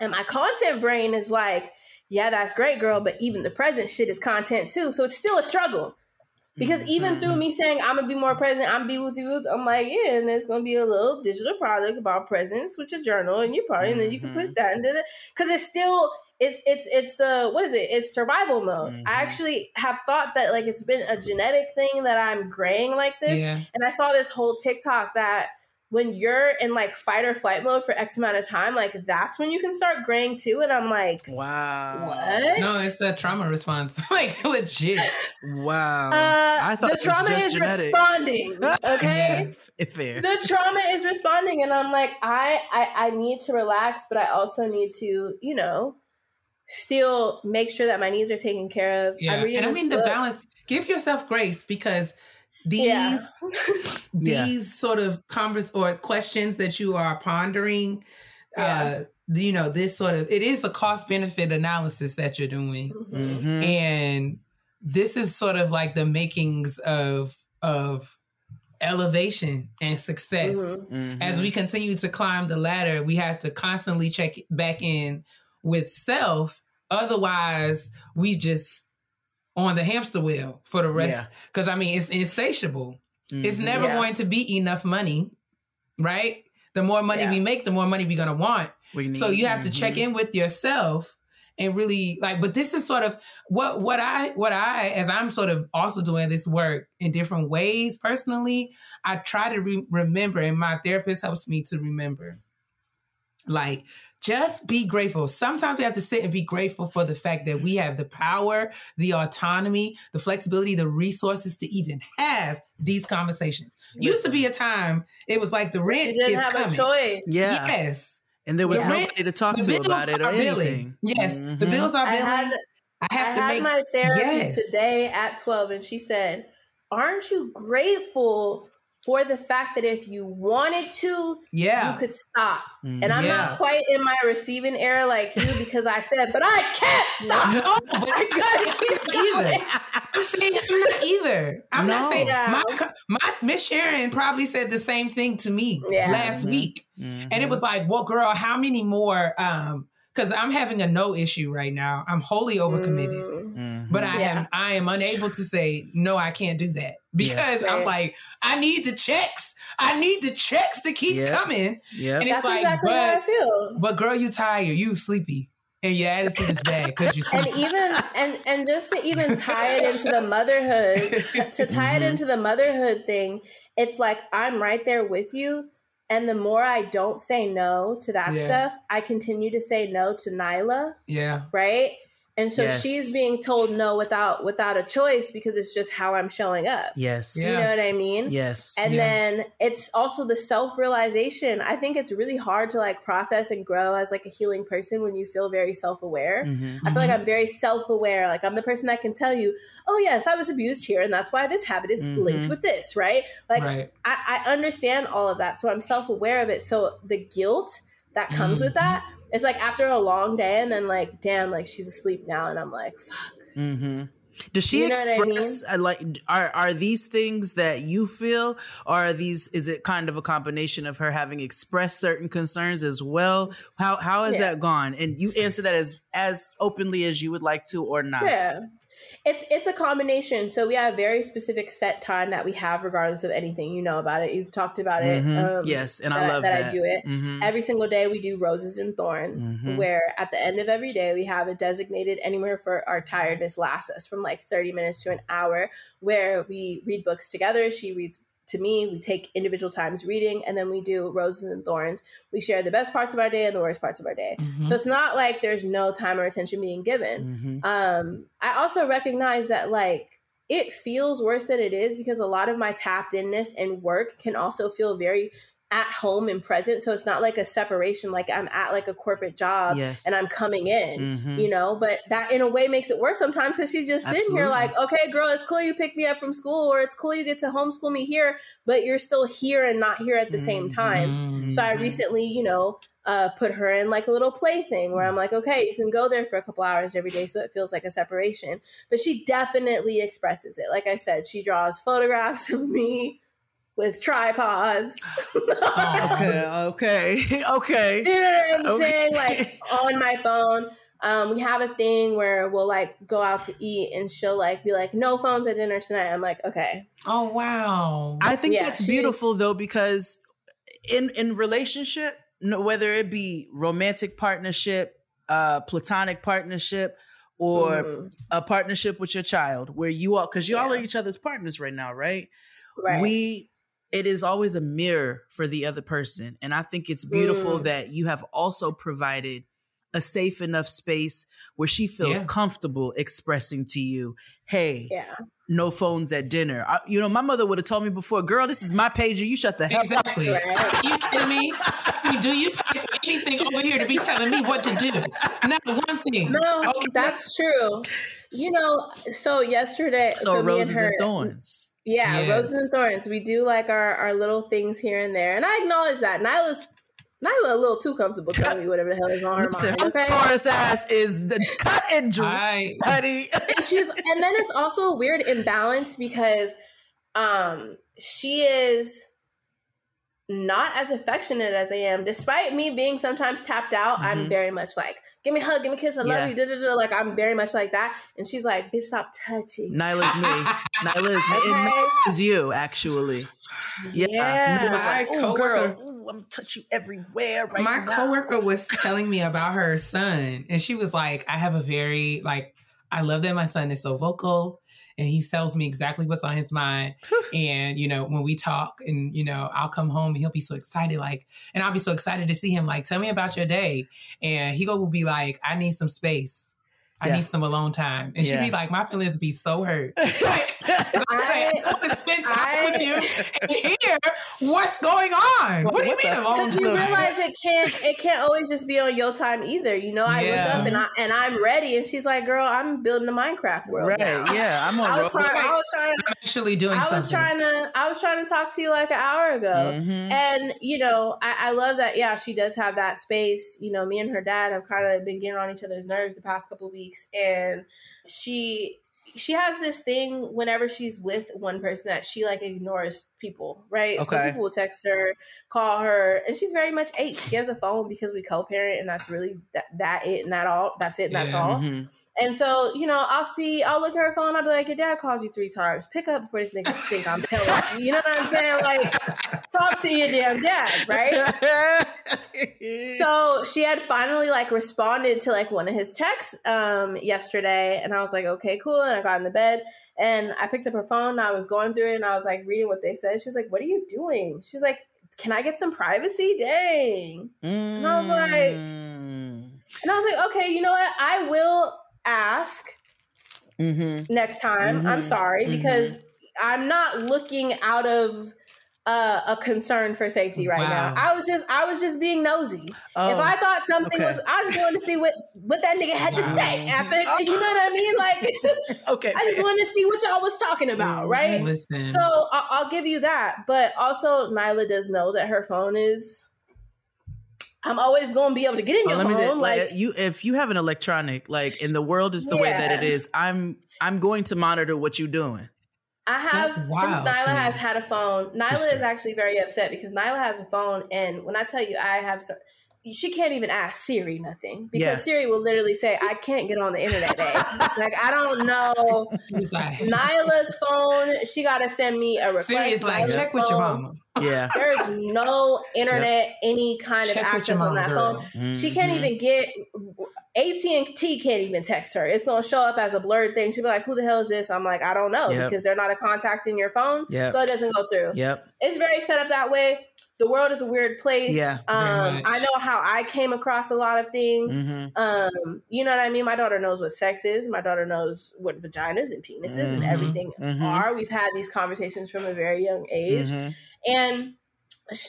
And my content brain is like, yeah, that's great, girl, but even the present shit is content too. So it's still a struggle. Because even through me saying I'm gonna be more present, I'm be with you, I'm like, yeah, and it's gonna be a little digital product about presence with your journal and your party, and then you can push Mhm. that and because it's still it's it's it's the what is it? It's survival mode. Mhm. I actually have thought that like it's been a genetic thing that I'm graying like this. Yeah. And I saw this whole TikTok that when you're in like fight or flight mode for X amount of time, like that's when you can start graying too. And I'm like, Wow. what? No, it's a trauma response. like legit. Wow. Uh, I thought the it was trauma just is genetics. responding. Okay. Yeah, fair. the trauma is responding and i'm like I, I i need to relax but i also need to you know still make sure that my needs are taken care of. Yeah, and I mean book. the balance. Give yourself grace because these yeah. these yeah. sort of converse or questions that you are pondering. Yeah. Uh, you know, this sort of it is a cost benefit analysis that you're doing, mm-hmm. and this is sort of like the makings of of elevation and success. Mm-hmm. Mm-hmm. As we continue to climb the ladder, we have to constantly check back in with self. Otherwise, we just on the hamster wheel for the rest. Because yeah. I mean, it's insatiable. Mm-hmm. It's never yeah. going to be enough money, right? The more money yeah. we make, the more money we're gonna want. so you have to check mm-hmm. in with yourself and really like but this is sort of what what i what i as i'm sort of also doing this work in different ways personally i try to re- remember and my therapist helps me to remember like just be grateful. Sometimes we have to sit and be grateful for the fact that we have the power, the autonomy, the flexibility, the resources to even have these conversations. Used to be a time it was like the rent you didn't is have coming. a choice. Yeah. Yes and there was yeah. nobody to talk to about it or anything. Yes, mm-hmm. the bills are billing. I, had, I have I to had make my therapy yes. today at twelve, and she said, "Aren't you grateful for the fact that if you wanted to, yeah, you could stop. Mm, and I'm yeah. not quite in my receiving era like you because I said, but I can't stop. oh, but I gotta keep either. I'm saying I'm not either. I'm no. not saying yeah. my my Miss Sharon probably said the same thing to me yeah. last mm-hmm. week, mm-hmm. and it was like, well, girl, how many more? um because I'm having a no issue right now. I'm wholly overcommitted, mm-hmm. but I yeah. am I am unable to say no. I can't do that because yeah. I'm like I need the checks. I need the checks to keep yep. coming. Yeah, and it's That's like, exactly but, how I feel. But girl, you tired. You sleepy. And your attitude is bad because you and even and and just to even tie it into the motherhood to tie mm-hmm. it into the motherhood thing, it's like I'm right there with you, and the more I don't say no to that yeah. stuff, I continue to say no to Nyla. Yeah. Right? And so yes. she's being told no without without a choice because it's just how I'm showing up. Yes. You know what I mean? Yes. And yeah. then it's also the self-realization. I think it's really hard to like process and grow as like a healing person when you feel very self-aware. Mm-hmm. I feel mm-hmm. like I'm very self-aware. Like I'm the person that can tell you, oh yes, I was abused here and that's why this habit is mm-hmm. linked with this, right? Like right. I, I understand all of that. So I'm self-aware of it. So the guilt that comes with that mm-hmm it's like after a long day and then like damn like she's asleep now and i'm like fuck mm-hmm. Does she you know express I mean? Uh, like are are these things that you feel or are these is it kind of a combination of her having expressed certain concerns as well? How how has yeah. that gone? And you answer that as as openly as you would like to or not. Yeah. It's it's a combination. So we have a very specific set time that we have, regardless of anything. You know about it. You've talked about it. Mm-hmm. Um, yes, and I love that, that. I do it mm-hmm. every single day. We do roses and thorns, mm-hmm. where at the end of every day we have a designated anywhere for our tiredness lasts us from like thirty minutes to an hour, where we read books together. She reads to me, we take individual times reading and then we do roses and thorns. We share the best parts of our day and the worst parts of our day. Mm-hmm. So it's not like there's no time or attention being given. Mm-hmm. Um, I also recognize that like it feels worse than it is because a lot of my tapped inness and work can also feel very at home and present so it's not like a separation like i'm at like a corporate job yes. and i'm coming in mm-hmm. you know but that in a way makes it worse sometimes because she's just Absolutely. sitting here like okay girl it's cool you pick me up from school or it's cool you get to homeschool me here but you're still here and not here at the mm-hmm. same time mm-hmm. so i recently you know uh, put her in like a little play thing where I'm like, okay, you can go there for a couple hours every day, so it feels like a separation. But she definitely expresses it. Like I said, she draws photographs of me with tripods. okay, okay, okay. You know what I'm okay. saying? Like on my phone. Um, we have a thing where we'll like go out to eat and she'll like be like, no phones at dinner tonight. I'm like, okay. Oh wow. I think yeah, that's beautiful though, because in in relationship, whether it be romantic partnership, uh, platonic partnership, or mm-hmm. a partnership with your child, where you all because you yeah. all are each other's partners right now, right? Right. We it is always a mirror for the other person. And I think it's beautiful mm. that you have also provided a safe enough space where she feels Yeah. comfortable expressing to you, "Hey, Yeah. no phones at dinner." I, you know, my mother would have told me before, "Girl, this is my pager. You shut the hell up." Exactly. Right. You kidding me? I Do you pay for anything over here to be telling me what to do? Not one thing. No, Okay. that's true. You know, so yesterday, So, so, me roses and her, and thorns. yeah, Yes. roses and thorns. We do like our our little things here and there, and I acknowledge that. Nyla's Nyla a little too comfortable telling me whatever the hell is on her Listen, mind. Okay, Taurus ass is the cut and dry, honey. and she's and then it's also a weird imbalance because um she is not as affectionate as I am. Despite me being sometimes tapped out, I'm Mhm. very much like, give me a hug, give me a kiss, I love Yeah. you, da, da, da. like I'm very much like that. And she's like, bitch, stop touching. Nyla's me. Nyla is me. It Okay. matches you, actually. Yeah. Yeah. Nyla's like, My oh, girl, coworker- ooh, I'm touch you everywhere right my now. coworker was telling me about her son, and she was like, "I have a very like, I love that my son is so vocal, and he tells me exactly what's on his mind. and you know, when we talk, and you know, I'll come home and he'll be so excited, like, and I'll be so excited to see him. Like, tell me about your day, and he go will be like, I need some space. I Yeah. need some alone time, and she'd be like, my feelings be so hurt. like, I'm I want to spend time I- with you and hear what's going on. What- What do you what mean the- alone Because you realize it can't it can't always just be on your time either. You know, I Yeah. look up and I and I'm ready, and she's like, "Girl, I'm building a Minecraft world right. now." Yeah. I'm on I was roll. trying. I was trying. I'm actually doing I was something. trying to. I was trying to talk to you like an hour ago, Mhm. and you know, I, I love that. Yeah, she does have that space. You know, me and her dad have kind of been getting on each other's nerves the past couple weeks, and she she has this thing whenever she's with one person that she like ignores people, right? So people will text her, call her, and she's very much eight. She has a phone because we co-parent, and that's really that, that it and that all. That's it and that's Yeah. all. Mhm. And so, you know, I'll see, I'll look at her phone, I'll be like, Your dad called you three times. Pick up before these niggas think I'm telling you. You know what I'm saying? Like, talk to your damn dad, right? So she had finally like responded to like one of his texts um yesterday, and I was like, okay, cool. And I got in the bed and I picked up her phone, I was going through it, and I was like reading what they said. She's like, What are you doing? She's like, Can I get some privacy? Dang. and I was like- And I was like, okay, you know what? I will ask mm-hmm. next time. I'm Mhm. sorry Mhm. because I'm not looking out of uh, a concern for safety right Wow. now. I was just I was just being nosy. oh, if I thought something okay. was, I just wanted to see what what that nigga had to say Wow. after. You know what I mean? Like okay. I just wanted to see what y'all was talking about, right? Listen. So I'll, I'll give you that, but also Nyla does know that her phone is. I'm always going to be able to get in Well, your phone, just, like like you if you have an electronic like and the world is the way that it is, i'm i'm going to monitor what you're doing I have since Nyla has had a phone. Nyla is actually very upset because Nyla has a phone, and when I tell you I have some, she can't even ask Siri nothing because Yeah. Siri will literally say, "I can't get on the internet." Babe. like I don't know like, Nyla's phone. She got to send me a request. Siri is like, Nyla's check with your phone. mama. yeah There's no internet, any kind of Check with your access on that girl. phone. She can't Mhm. even get AT and T can't even text her. It's gonna show up as a blurred thing. She'll be like, "Who the hell is this?" I'm like, "I don't know," Yep. because they're not a contact in your phone, Yep. so it doesn't go through. yep It's very set up that way. The world is a weird place. Yeah, um. I know how I came across a lot of things. hmm Um, you know what I mean? My daughter knows what sex is. My daughter knows what vaginas and penises and Mhm. everything Mhm. are. We've had these conversations from a very young age hmm and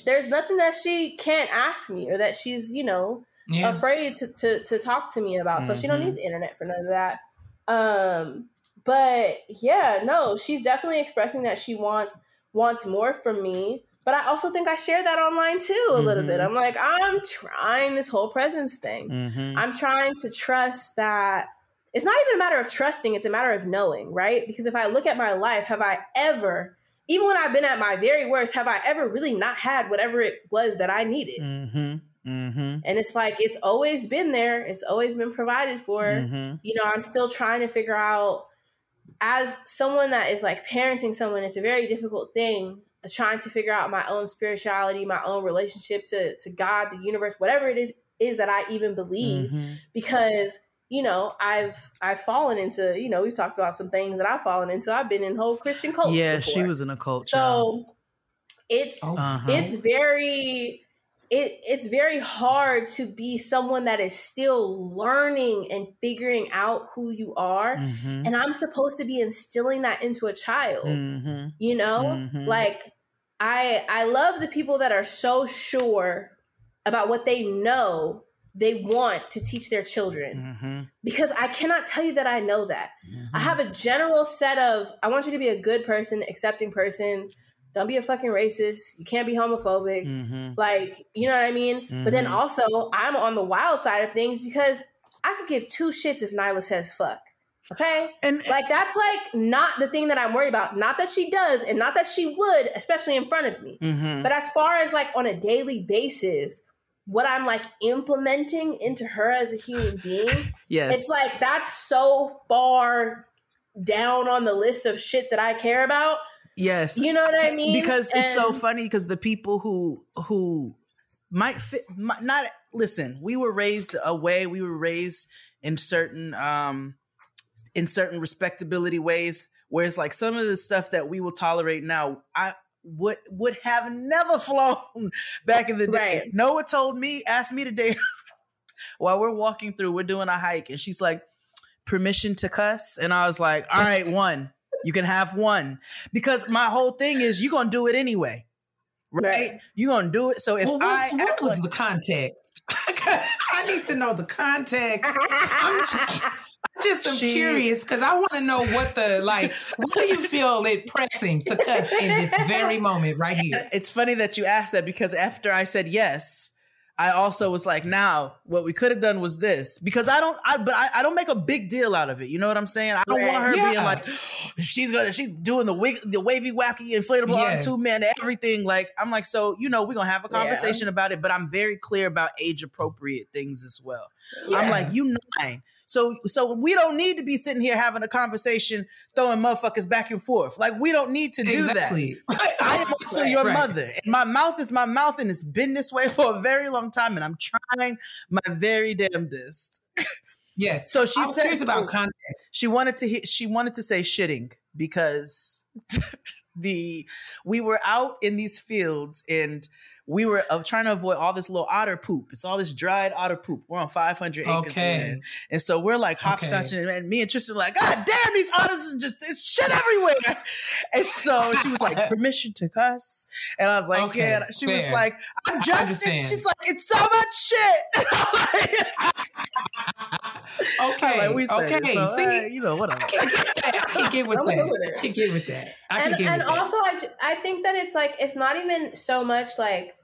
there's nothing that she can't ask me or that she's you know Yeah. afraid to, to to talk to me about so she don't need the internet for none of that um but yeah no she's definitely expressing that she wants wants more from me but i also think i share that online too a little bit Mhm. i'm like i'm trying this whole presence thing hmm I'm trying to trust that it's not even a matter of trusting, it's a matter of knowing, right? Because if I look at my life, have I ever, even when I've been at my very worst, have I ever really not had whatever it was that I needed? hmm hmm And it's like, it's always been there, it's always been provided for. hmm You know, I'm still trying to figure out, as someone that is like parenting someone, it's a very difficult thing. Trying to figure out my own spirituality, my own relationship to, to God, the universe, whatever it is is that I even believe hmm because you know I've I've fallen into you know we've talked about some things that I've fallen into. I've been in whole Christian cults. yeah she was in a cult child. so it's Oh, uh-huh it's very it it's very hard to be someone that is still learning and figuring out who you are Mhm. and i'm supposed to be instilling that into a child Mhm. you know Mhm. like i i love the people that are so sure about what they know they want to teach their children Mhm. because i cannot tell you that i know that I Mhm. have a general set of I want you to be a good person, accepting person. Don't be a fucking racist. You can't be homophobic. Mhm. Like, you know what I mean? But then Mhm. also, I'm on the wild side of things because I could give two shits if Nyla says fuck. Okay? And Like, that's like not the thing that I'm worried about. Not that she does, and not that she would, especially in front of me. Mhm. But as far as like on a daily basis, what I'm like implementing into her as a human being, yes, it's like that's so far down on the list of shit that I care about. Yes, You know what I mean? because it's so funny because the people who who might fit might not listen we were raised a way we were raised in certain um in certain respectability ways whereas like some of the stuff that we will tolerate now i would would have never flown back in the day Right. noah told me asked me today while we're walking through we're doing a hike and she's like permission to cuss and i was like all right one you can have one because my whole thing is you're gonna do it anyway right, Right. you're gonna do it so if well, i what was like- the context? I need to know the context. I'm just am She- curious because I want to know what the like. What do you feel it pressing to cuss in this very moment right here? it's funny that you asked that because after I said yes, I also was like, now what we could have done was this because I don't, I, but I, I don't make a big deal out of it. You know what I'm saying? I don't Right. want her Yeah. being like, she's gonna, she's doing the wig, the wavy, wacky, inflatable arm Yes. tube man, everything. Like, I'm like, so you know, we're gonna have a Yeah. conversation about it, but I'm very clear about age appropriate things as well. I'm like, you nine. So so we don't need to be sitting here having a conversation, throwing motherfuckers back and forth. Like we don't need to do that. I am also Right, your right. mother. And my mouth is my mouth, and it's been this way for a very long time. And I'm trying my very damnedest. Yeah. So she said about context. she wanted to hit, she wanted to say shitting because the we were out in these fields and we were uh, trying to avoid all this little otter poop. It's all this dried otter poop. We're on 500 acres of land. And so we're like hopscotching, and me and Tristan are like, God damn, these otters is just it's shit everywhere. And so she was like, permission to cuss. And I was like, Okay, yeah. And she was like, I'm just she's like, it's so much shit. And I'm like, Okay. like, we said okay. it, so, See, uh, you know, whatever. I can get that. I can get with that. with. I can get with that. I can and get and with that. also I, I think that it's like it's not even so much like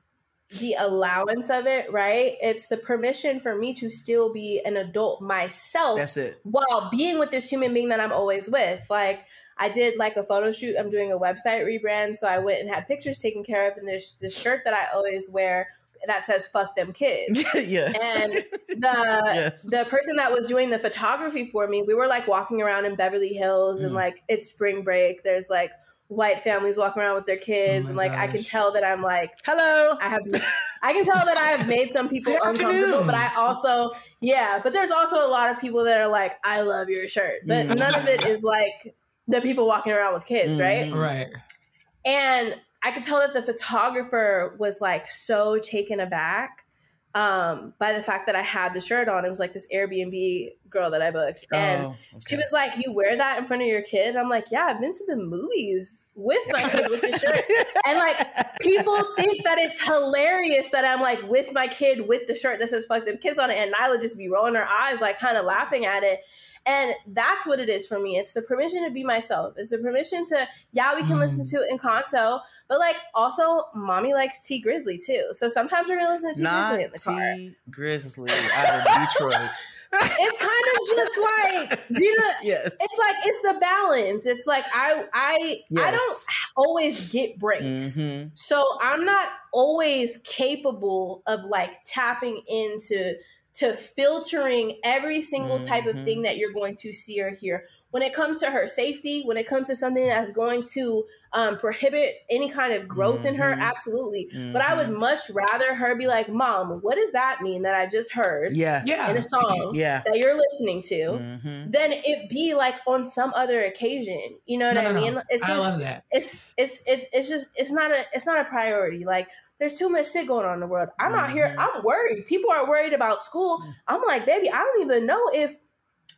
the allowance of it right it's the permission for me to still be an adult myself That's it. while being with this human being that i'm always with like i did like a photo shoot i'm doing a website rebrand so i went and had pictures taken care of and there's this shirt that i always wear that says fuck them kids yes. and the Yes. the person that was doing the photography for me, we were like walking around in Beverly Hills and Mm. like it's spring break. There's like white families walking around with their kids, Oh and my like I can tell that I'm like Hello. I have I can tell that I have made some people uncomfortable, but I also yeah, but there's also a lot of people that are like I love your shirt, but Mm. none of it is like the people walking around with kids, right? Mhm. right. and I could tell that the photographer was like so taken aback um, by the fact that I had the shirt on. It was like this Airbnb girl that I booked, and Oh, she was like, "You wear that in front of your kid?" I'm like, "Yeah, I've been to the movies with my kid with the shirt." And like people think that it's hilarious that I'm like with my kid with the shirt that says "fuck them kids" on it, and Nyla just be rolling her eyes, like kind of laughing at it. And that's what it is for me. It's the permission to be myself. It's the permission to, yeah, we can Mm. listen to Encanto, but like also, mommy likes Tee Grizzley too. So sometimes we're gonna listen to T Not Grizzley in the car. Tee Grizzley out of Detroit. It's kind of just like, do you know? yes. It's like it's the balance. It's like I I I don't always get breaks. Mhm. So I'm not always capable of like tapping into to filtering every single type of Mhm. thing that you're going to see or hear. When it comes to her safety, when it comes to something that's going to um, prohibit any kind of growth in her, Mhm. absolutely. But I would Mhm. much rather her be like, "Mom, what does that mean that I just heard Yeah. Yeah. in a song Yeah. that you're listening to?" Then it be like on some other occasion. You know what No, I no, no. mean? It's I love that. it's it's it's it's just it's not a it's not a priority. Like there's too much shit going on in the world. I'm out here, Mhm. I'm worried. People are worried about school. Mm. I'm like, baby, I don't even know if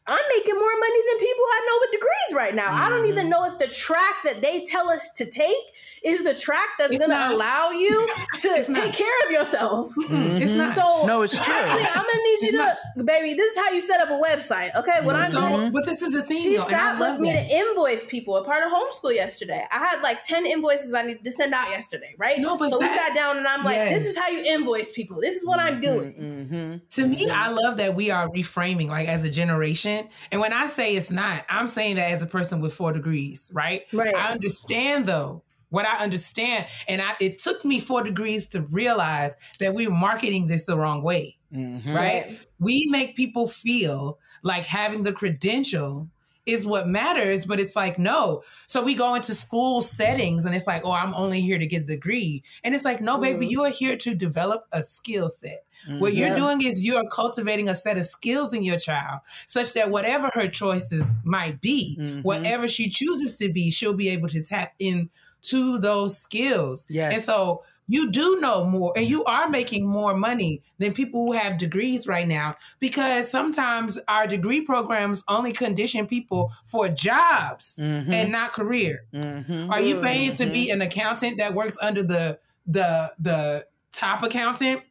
I'm making more money than people I know with degrees right now. I don't even Mhm. know if the track that they tell us to take is the track that's going to allow you to take not. care of yourself. Mm-mm, It's not. So No, it's true. Actually, I'm gonna need you It's to, baby. This is how you set up a website. Okay, what I know. but this is a thing. She though, sat with me that. to invoice people, a part of homeschool yesterday. I had like 10 invoices I needed to send out yesterday, right? No, but so we sat down and I'm like, this is how you invoice people. This is what I'm doing. Mm-hmm. To me, I love that we are reframing like as a generation. And when I say it's not, I'm saying that as a person with four degrees, right? Right. I understand though. What I understand, and I, it took me four degrees to realize that we we're marketing this the wrong way, Mm-hmm. right? We make people feel like having the credential is what matters, but it's like, no. So we go into school settings and it's like, oh, I'm only here to get a degree. And it's like, no, baby, Mhm. you are here to develop a skill set. What you're doing is you're cultivating a set of skills in your child such that whatever her choices might be, Mhm. whatever she chooses to be, she'll be able to tap into those skills. Yes. And so you do know more and you are making more money than people who have degrees right now because sometimes our degree programs only condition people for jobs Mhm. and not career. Mhm. Are you paying to Mhm. be an accountant that works under the the the top accountant?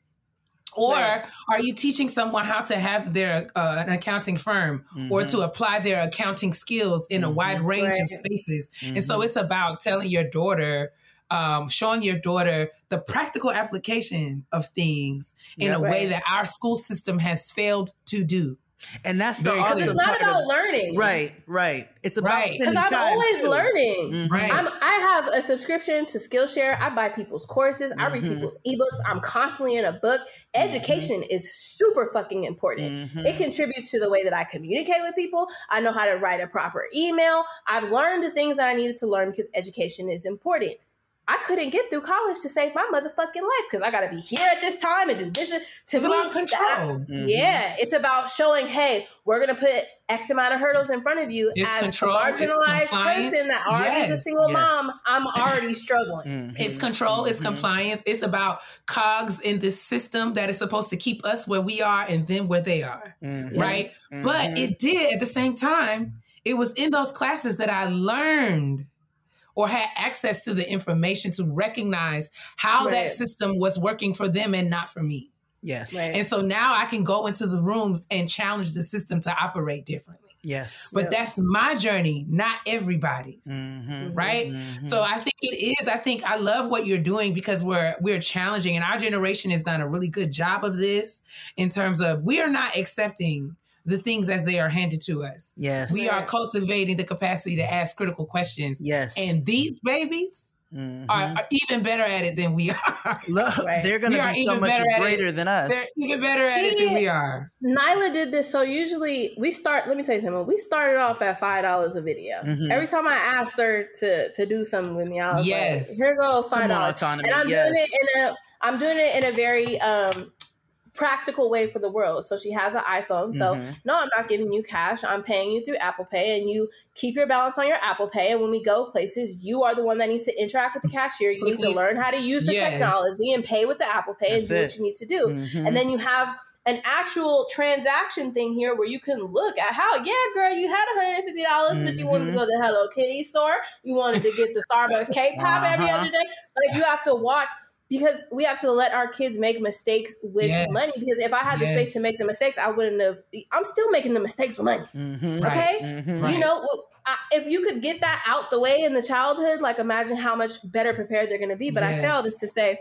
Or Right. are you teaching someone how to have their uh, an accounting firm or Mhm. to apply their accounting skills in a Mhm. wide range of Right. spaces? And so it's about telling your daughter, um, showing your daughter the practical application of things in Yeah. a way Right. that our school system has failed to do. and that's the Because awesome it's not part about of, learning. right, right. It's about Right. spending Because I'm time always too. learning. Mhm. Right. I'm, I have a subscription to Skillshare. I buy people's courses. I read Mhm. people's ebooks. I'm constantly in a book. Education is super fucking important. Mhm. It contributes to the way that I communicate with people. I know how to write a proper email. I've learned the things that I needed to learn because education is important. I couldn't get through college to save my motherfucking life because I got to be here at this time and do this. To It's me, about that- control. Mhm. yeah, it's about showing, hey, we're gonna put X amount of hurdles in front of you It's as control, a marginalized person that already is a single yes. mom. I'm already struggling. Mhm. It's control, it's Mhm. compliance, it's about cogs in this system that is supposed to keep us where we are and then where they are, Mhm. right? But Mhm. it did at the same time, it was in those classes that I learned or had access to the information to recognize how Right. that system was working for them and not for me. yes, Right. And so now I can go into the rooms and challenge the system to operate differently. yes, But Yeah. that's my journey, not everybody's. Mhm. Right? Mhm. So I think it is. I think I love what you're doing because we're we're challenging, and our generation has done a really good job of this in terms of we are not accepting the things as they are handed to us. yes, We are cultivating the capacity to ask critical questions, yes, and these babies Mhm. are, are even better at it than we are. Look, Right. they're going to be so much better at it. greater than us. They're even better at it than we are. Nyla did this. So usually we start. Let me tell you something. We started off at five dollars a video. Mhm. Every time I asked her to to do something with me, I was Yes. like, "Here go five Come on, dollars." And I'm yes. doing it in a I'm doing it in a very um practical way for the world. So she has an iPhone. So Mhm. no, I'm not giving you cash. I'm paying you through Apple Pay and you keep your balance on your Apple Pay. And when we go places, you are the one that needs to interact with the cashier. You need to learn how to use the Yes. technology and pay with the Apple Pay That's and do it. what you need to do. Mhm. And then you have an actual transaction thing here where you can look at how, yeah, girl, you had $150, but you wanted to Mhm. go to the Hello Kitty store. You wanted to get the Starbucks cake pop every Uh-huh. other day. Like you have to watch because we have to let our kids make mistakes with Yes. money. Because if I had the space to make the mistakes, I wouldn't have. I'm still making the mistakes with money. Mhm. Right. Okay. Right. You know, I- if you could get that out the way in the childhood, like imagine how much better prepared they're going to be. But I say all this to say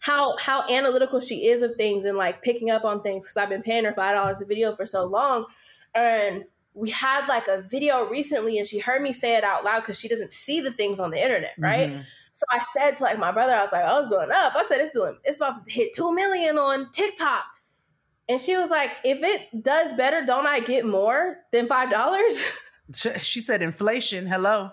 how how analytical she is of things and like picking up on things because I've been paying her five dollars a video for so long, and we had like a video recently, and she heard me say it out loud because she doesn't see the things on the internet, right? Mhm. So I said to like my brother, I was like, I was going up. I said it's doing it's about to hit two million on TikTok. And she was like, if it does better, don't I get more than five dollars? She she said inflation. Hello.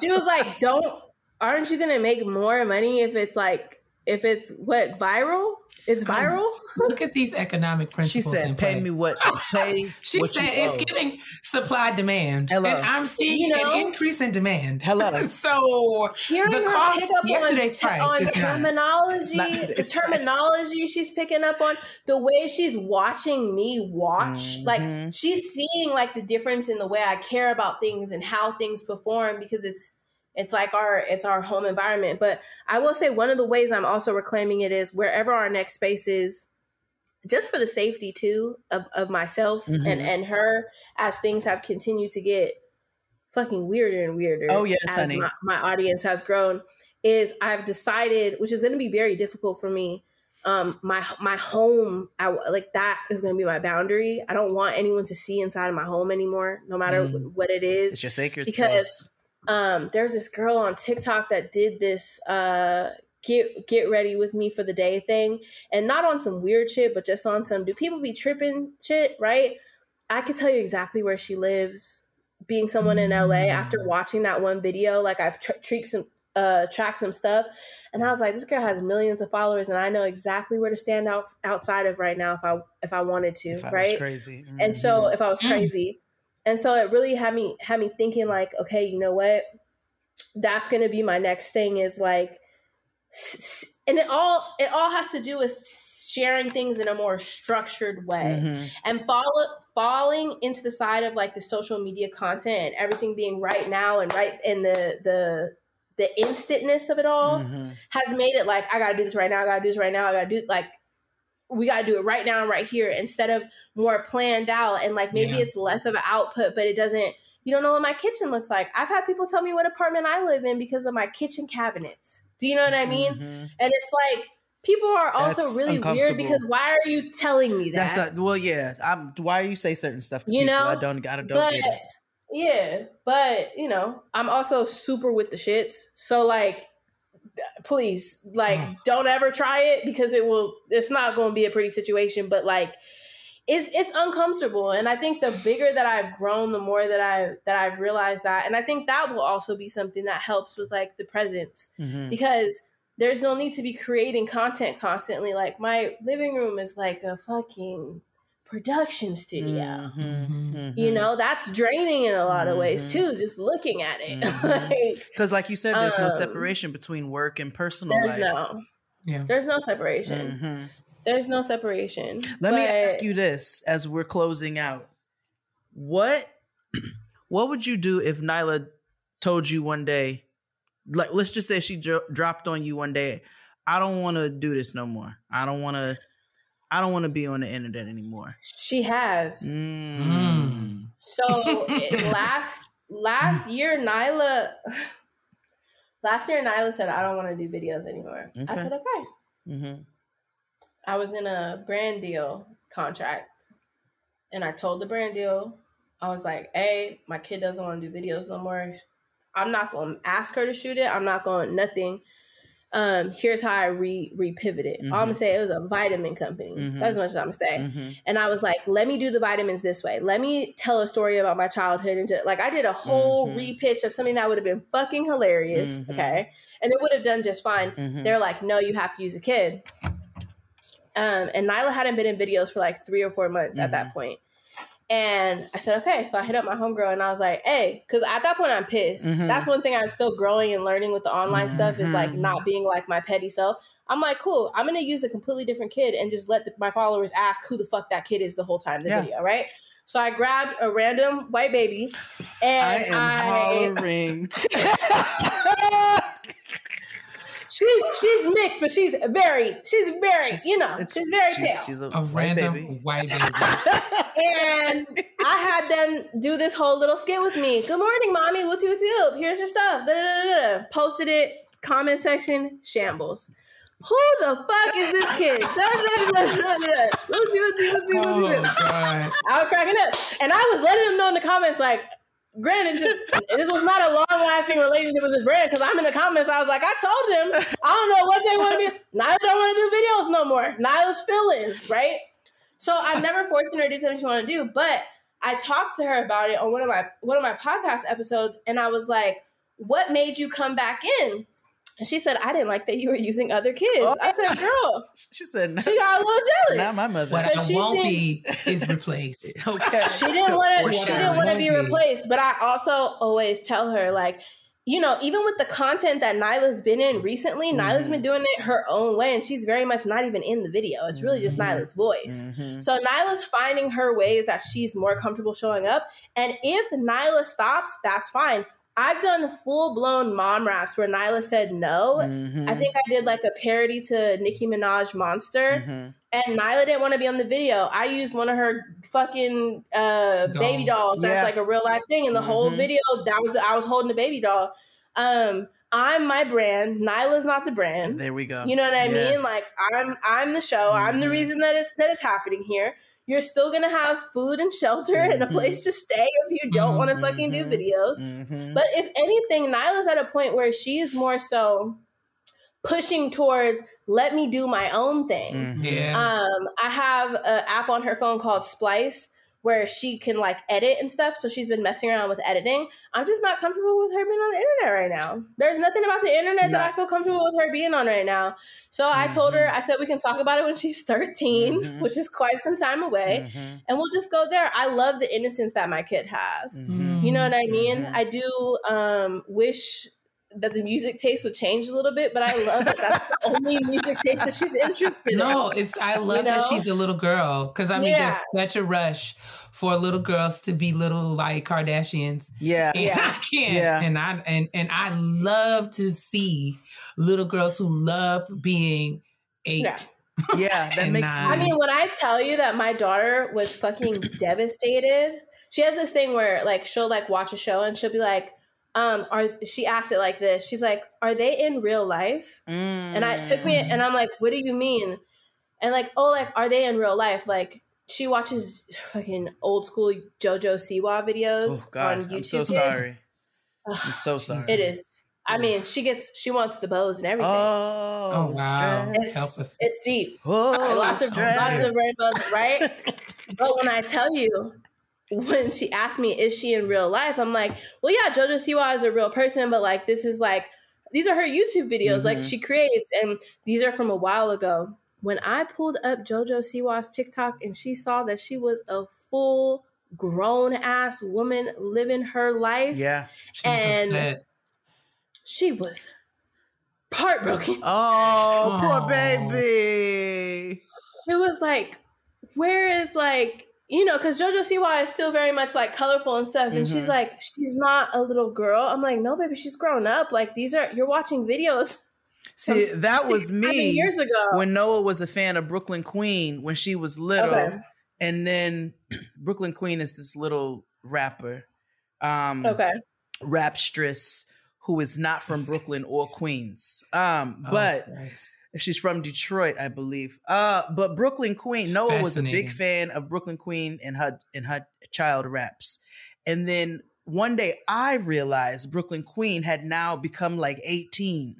she was like, don't aren't you gonna make more money if it's like if it's what viral, it's viral. Look at these economic principles. She said, "Pay me what pay." she what said it's giving supply demand, Hello. and I'm seeing You know? an increase in demand. Hello. so Hearing the her cost pick up yesterday's on, price on is not. terminology, not the today's price. terminology she's picking up on, the way she's watching me watch, Mhm. like she's seeing like the difference in the way I care about things and how things perform because it's it's like our it's our home environment. But I will say one of the ways I'm also reclaiming it is wherever our next space is, just for the safety too of, of myself Mhm. and and her as things have continued to get fucking weirder and weirder Oh, yes, as honey. my, my audience has grown is i've decided which is going to be very difficult for me um my my home I, like that is going to be my boundary i don't want anyone to see inside of my home anymore no matter Mm. what it is It's your sacred because space. Um there's this girl on TikTok that did this uh get get ready with me for the day thing and not on some weird shit but just on some do people be tripping shit right I could tell you exactly where she lives being someone in LA after Mm. watching that one video like I've tr- tweaked some uh tracked some stuff and I was like this girl has millions of followers and I know exactly where to stand out outside of right now if I if I wanted to If I was right crazy. and so Mhm. if I was Mm. crazy, and so it really had me had me thinking like, okay, you know what? That's gonna be my next thing is like, and it all it all has to do with sharing things in a more structured way Mhm. and follow falling into the side of like the social media content and everything being right now and right in the the the instantness of it all Mhm. has made it like I gotta do this right now, I gotta do this right now, I gotta do like we gotta do it right now and right here instead of more planned out and like maybe Yeah. it's less of an output, but it doesn't you don't know what my kitchen looks like. I've had people tell me what apartment I live in because of my kitchen cabinets. Do you know what I mean? Mhm. And it's like people are also That's really weird because why are you telling me that? That's not well, yeah. I'm why you say certain stuff to You people? know, I don't I don't but yeah, but you know, I'm also super with the shits. So like please like Mm. don't ever try it because it will it's not going to be a pretty situation but like it's it's uncomfortable and i think the bigger that i've grown the more that i that i've realized that and i think that will also be something that helps with like the presence Mhm. because there's no need to be creating content constantly like my living room is like a fucking production studio Mhm. Mhm. you know that's draining in a lot of ways Mhm. too just looking at it Mhm. like Because, like you said, there's no Um, separation between work and personal there's life. no Yeah. there's no separation Mhm. there's no separation Let me ask you this as we're closing out: what what would you do if Nyla told you one day, like let's just say she dro- dropped on you one day, I don't want to do this no more. I don't want to. I don't want to be on the internet anymore. she has. Mm. so last last year nyla last year nyla said i don't want to do videos anymore. I said okay. Mhm. i was in a brand deal contract and i told the brand deal. I was like hey my kid doesn't want to do videos no more. I'm not going to ask her to shoot it. I'm not going nothing um here's how i re repivoted all i'm gonna Mhm. say it was a vitamin company Mhm. that's as much as i'm gonna say Mhm. and I was like, let me do the vitamins this way. Let me tell a story about my childhood. And just, like, I did a whole Mhm. repitch of something that would have been fucking hilarious. Mhm. Okay. And it would have done just fine. They're like, no, you have to use a kid. Um, and Nyla hadn't been in videos for like three or four months at Mm-hmm. that point. And I said, okay. So I hit up my homegirl and I was like, hey, because at that point I'm pissed. Mhm. That's one thing I'm still growing and learning with the online stuff is like Mhm. not being like my petty self. I'm like, cool. I'm gonna use a completely different kid and just let the, my followers ask who the fuck that kid is the whole time the Yeah. video, right? So I grabbed a random white baby and I and am I, hollering. she's she's mixed, but she's very she's very She's- you know she's very she's, pale. she's a, A white random baby. white baby. And I had them do this whole little skit with me. Good morning, mommy. What's up? Here's your stuff. Da, da, da, da. Posted it. Comment section shambles. Who the fuck is this kid? Da, da, da, da, Oh God. I was cracking up, and I was letting them know in the comments like. Granted, this, this was not a long-lasting relationship with this brand because I'm in the comments. I was like, I told them, I don't know what they want to be. Nyla don't want to do videos no more. Nyla's feelings, right? So I've never forced her to do something she want to do, but I talked to her about it on one of my one of my podcast episodes, and I was like, "What made you come back in?" And she said, I didn't like that you were using other kids. Oh. I said, oh. girl. She said, no. she got a little jealous. Not my mother. What I won't be is replaced. okay. She didn't want to. She didn't want to be replaced. But I also always tell her like, you know, even with the content that Nyla's been in recently, mm-hmm. Nyla's been doing it her own way, and she's very much not even in the video. It's really just mm-hmm. Nyla's voice. Mm-hmm. So Nyla's finding her ways that she's more comfortable showing up. And if Nyla stops, that's fine. I've done full blown mom raps where Nyla said no. Mm-hmm. I think I did like a parody to Nicki Minaj Monster. Mm-hmm. And Nyla didn't want to be on the video. I used one of her fucking uh, dolls. baby dolls. That's yeah. like a real life thing. And the mm-hmm. whole video, that was the, I was holding a baby doll. Um, I'm my brand. Nyla's not the brand. There we go. You know what I yes. mean? Like I'm I'm the show. I'm the mm-hmm. reason that it's that it's happening here you're still gonna have food and shelter mm-hmm. and a mm-hmm. place to stay if you don't mm-hmm. want to fucking do videos. Mm-hmm. But if anything, Nyla's at a point where she's more so pushing towards let me do my own thing. Mm-hmm. Yeah. Um, I have an app on her phone called Splice where she can like edit and stuff. So she's been messing around with editing. I'm just not comfortable with her being on the internet right now. There's nothing about the internet not- that I feel comfortable with her being on right now. So mm-hmm. I told her. I said we can talk about it when she's 13, mm-hmm. which is quite some time away, mm-hmm. and we'll just go there. I love the innocence that my kid has. Mm-hmm. You know what I mean? Mm-hmm. I do um, wish that the music taste would change a little bit, but I love that that's the only music taste that she's interested in. No, it's I love you know? that she's a little girl because I mean, yeah. there's such a rush for little girls to be little like Kardashians. Yeah, and yeah. I can't. Yeah. and I and and I love to see little girls who love being eight. Yeah. Yeah, that makes. Nine. I mean, when I tell you that my daughter was fucking devastated, she has this thing where like she'll like watch a show and she'll be like, um, are she asked it like this? She's like, "Are they in real life?" Mm. And I took me, and I'm like, "What do you mean?" And like, "Oh, like, are they in real life?" Like, she watches fucking old school JoJo Siwa videos oh, God, on YouTube. I'm so sorry. I'm so sorry. It is. I mean, she gets she wants the bows and everything. Oh, oh wow! It's, it's deep. Oh, lots of lots of rainbows, right? but when I tell you, when she asked me, is she in real life? I'm like, well, yeah, JoJo Siwa is a real person, but like, this is like, these are her YouTube videos, mm-hmm. like she creates, and these are from a while ago. When I pulled up JoJo Siwa's TikTok and she saw that she was a full grown ass woman living her life. Yeah. and upset. she was heartbroken. Oh, Aww. poor baby. She was like, where is like you know, because JoJo Siwa is still very much like colorful and stuff. And mm-hmm. she's like, she's not a little girl. I'm like, no, baby, she's grown up. Like these are you're watching videos. See, that six, was me years ago when Noah was a fan of Brooklyn Queen when she was little, okay. and then Brooklyn Queen is this little rapper, um, okay, rapstress who is not from Brooklyn or Queens, um, oh, but. Nice She's from Detroit, I believe. Uh, but Brooklyn Queen, Noah was a big fan of Brooklyn Queen and her and her child raps. And then one day I realized Brooklyn Queen had now become like 18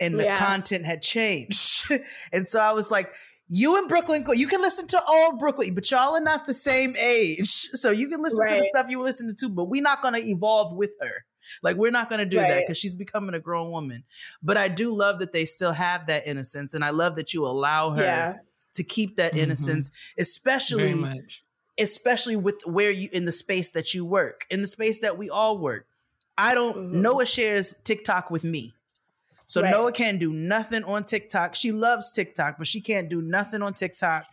and the yeah. content had changed. and so I was like, you and Brooklyn, you can listen to old Brooklyn, but y'all are not the same age. So you can listen right. to the stuff you were listening to, but we're not going to evolve with her. Like we're not going to do right. that because she's becoming a grown woman. But I do love that they still have that innocence, and I love that you allow her yeah. to keep that mm-hmm. innocence, especially especially with where you in the space that you work, in the space that we all work. I don't. Mm-hmm. Noah shares TikTok with me. So right. Noah can't do nothing on TikTok. She loves TikTok, but she can't do nothing on TikTok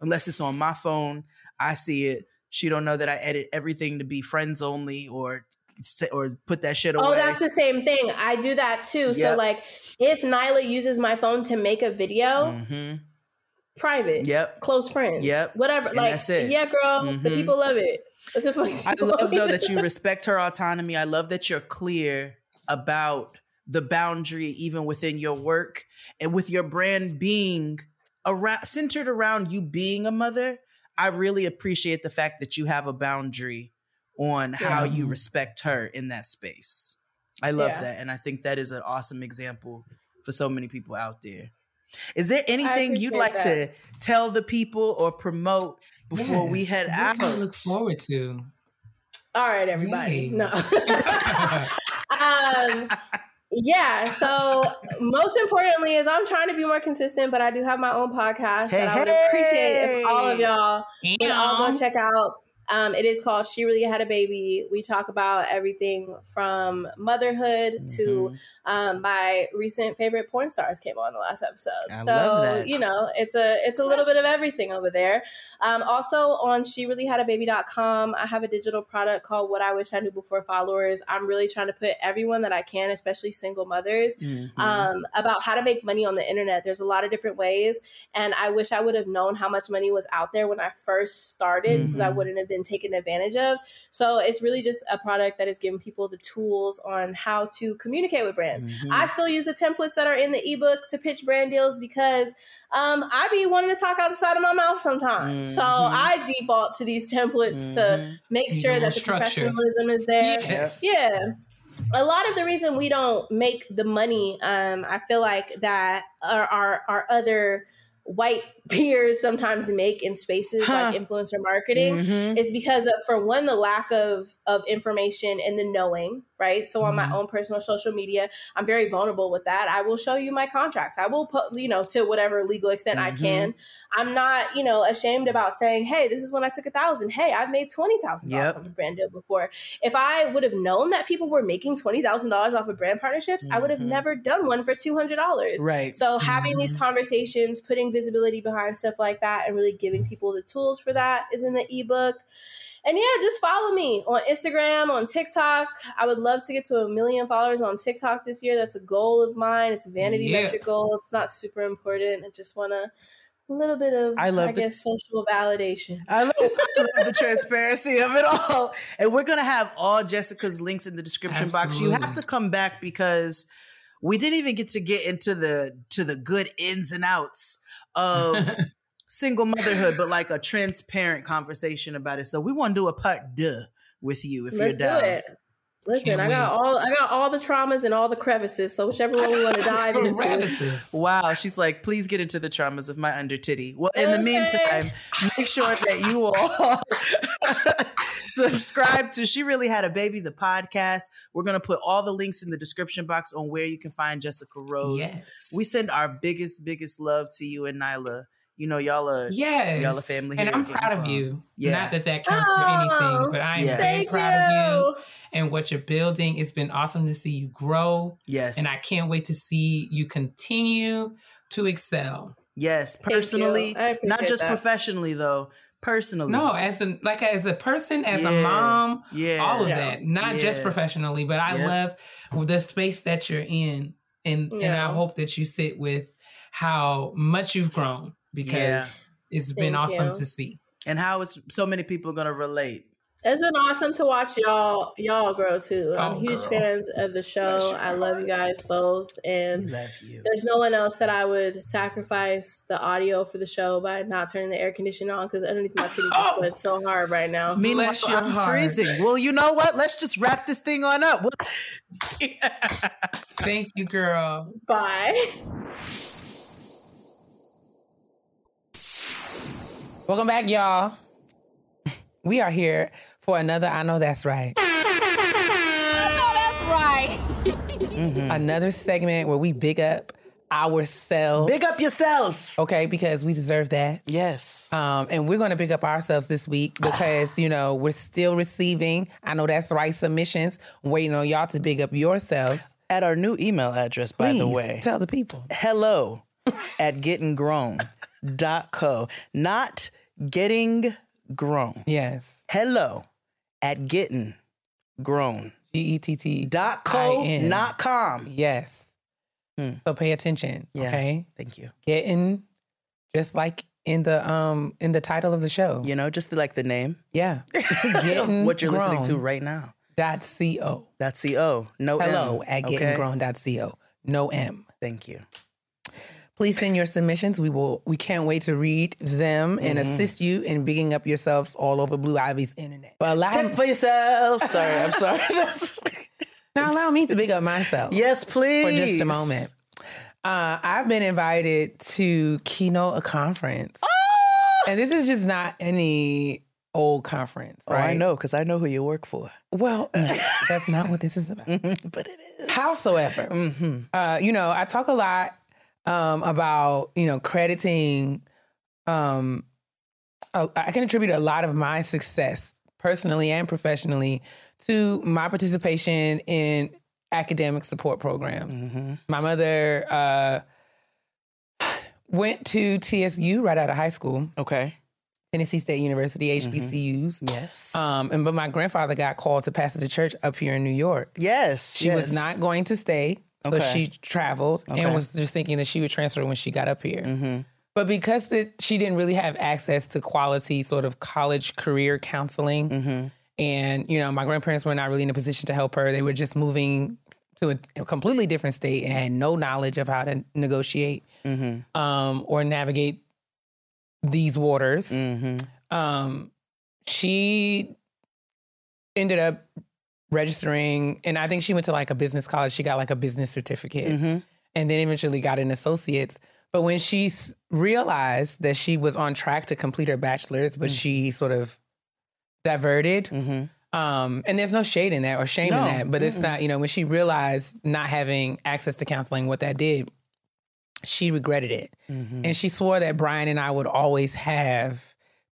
unless it's on my phone. I see it. She don't know that I edit everything to be friends only or or put that shit oh, away. Oh, that's the same thing. I do that too. Yep. So like, if Nyla uses my phone to make a video. Mm-hmm. Private, yep, close friends, yep, whatever. And like, yeah, girl, mm-hmm. the people love it. What the fuck I love though that you respect her autonomy. I love that you're clear about the boundary even within your work and with your brand being around centered around you being a mother. I really appreciate the fact that you have a boundary on yeah. how you respect her in that space. I love yeah. that. And I think that is an awesome example for so many people out there. Is there anything you'd like that. to tell the people or promote before yes. we head out? look forward to. All right, everybody. Yay. No. um, Yeah. So most importantly is I'm trying to be more consistent, but I do have my own podcast Hey, that I would hey. appreciate if all of y'all would all go check out. Um, it is called She Really Had a Baby. We talk about everything from motherhood to Mhm. um, my recent favorite porn stars came on the last episode. I so you know, it's a it's a little bit of everything over there. Um, also on she really had a baby.com, I have a digital product called What I Wish I Knew Before Followers. I'm really trying to put everyone that I can, especially single mothers, Mhm. um, about how to make money on the internet. There's a lot of different ways, and I wish I would have known how much money was out there when I first started because I Mhm. wouldn't have been taken advantage of. So it's really just a product that is giving people the tools on how to communicate with brands. Mhm. I still use the templates that are in the ebook to pitch brand deals because um, I be wanting to talk outside of my mouth sometimes. So Mhm. I default to these templates to Mhm. make sure that the structure. professionalism is there. Yes. Yeah. A lot of the reason we don't make the money, um, I feel like that our, our other white peers sometimes make in spaces Huh. like influencer marketing Mhm. is because of for one the lack of of information and the knowing right so on Mm-hmm. my own personal social media i'm very vulnerable with that i will show you my contracts i will put you know to whatever legal extent i Mhm. can i'm not you know ashamed about saying hey this is when i took a thousand hey i've made twenty thousand dollars Yep. off a brand deal before if i would have known that people were making twenty thousand dollars off of brand partnerships i would have Mhm. never done one for two hundred dollars Right. so having these Mm-hmm. conversations, putting visibility behind stuff like that, and really giving people the tools for that is in the ebook. And yeah, just follow me on Instagram, on TikTok. I would love to get to a million followers on TikTok this year. That's a goal of mine. It's a vanity Yeah. metric goal. It's not super important. I just want to a little bit of, I I, love the- guess, social validation. I love, I love the transparency of it all. And we're going to have all Jessica's links in the description box. You have to come back because we didn't even get to get into the to the good ins and outs of single motherhood, but like a transparent conversation about it. So we want to do a part deux with you if Let's you're down. do it. Listen, I got all I got all the traumas and all the crevices. So whichever one we want to dive into. Wow, she's like, please get into the traumas of my under titty. Well, in the meantime, make sure that you all subscribe to She Really Had a Baby, the podcast. We're gonna put all the links in the description box on where you can find Jessica Rose. Yes. We send our biggest, biggest love to you and Nyla. You know, y'all are Yes. Y'all a family And here I'm proud of Getting you. Yeah. Not that that counts for Oh, anything, but I am Yeah. very Thank proud of you you. and what you're building. It's been awesome to see you grow. yes, And I can't wait to see you continue to excel. yes, personally, not just that. professionally though. Personally, No, as a like as a person, as Yeah. a mom, yeah, all of Yeah. that. Not just professionally, but I Yeah. love the space that you're in. And and I hope that you sit with how much you've grown because Yeah. it's been awesome you. to see. and how is so many people gonna relate. It's been awesome to watch y'all y'all grow too. I'm Oh, huge girl. fans of the show. Bless I love you guys both, and love you. there's no one else that I would sacrifice the audio for the show by not turning the air conditioner on because underneath my titty just Oh! went so hard right now. Meanwhile, Bless your I'm heart. freezing. Well, you know what? Let's just wrap this thing on up. We'll- Thank you, girl. Bye. Welcome back, y'all. We are here for another I Know That's Right. I know that's right. mm-hmm. Another segment where we big up ourselves. Big up yourself. Okay, because we deserve that. Yes. Um, and we're going to big up ourselves this week because, you know, we're still receiving, I know that's right, submissions, waiting on y'all to big up yourselves. At our new email address, by the way. Tell the people. hello at gettingrown.co. Not getting grown. Yes. Hello at getting grown. G E T T. Dot co, not com. Yes. Hmm. So pay attention. Yeah. Okay. Thank you. Getting just like in the um in the title of the show. You know, just like the name. Yeah. Getting what you're listening to right now. Dot co. Dot co. No Hello M, at okay? gettingrown.co. No M. Thank you. Please send your submissions. We will. We can't wait to read them and Mm-hmm. assist you in bigging up yourselves all over Blue Ivy's internet. But allow, Tip for yourself. Sorry, I'm sorry. Now allow me to big up myself yes, please. for just a moment. Uh, I've been invited to keynote a conference, Oh, and this is just not any old conference, Oh. I know because I know who you work for. Well, that's not what this is about. but it is. Howsoever, Mm-hmm. uh, you know, I talk a lot um, about you know crediting. Um, a- I can attribute a lot of my success personally and professionally to my participation in academic support programs. Mm-hmm. My mother uh, went to TSU right out of high school, Okay. Tennessee State University, HBCUs. Yes. Um, and but my grandfather got called to pastor the church up here in New York. yes. She was not going to stay, so Okay. she traveled Okay. and was just thinking that she would transfer when she got up here. Mhm. But because that she didn't really have access to quality sort of college career counseling, Mhm. and you know my grandparents were not really in a position to help her. They were just moving to a, completely different state and had no knowledge of how to negotiate Mhm. um, or navigate these waters. Mhm. Um, she ended up registering, and I think she went to like a business college. She got like a business certificate, Mhm. and then eventually got an associate's. But when she s- realized that she was on track to complete her bachelor's, but she sort of diverted. Mhm. Um, and there's no shade in that or shame No. in that, but it's not, you know, when she realized not having access to counseling, what that did, she regretted it. Mhm. And she swore that Brian and I would always have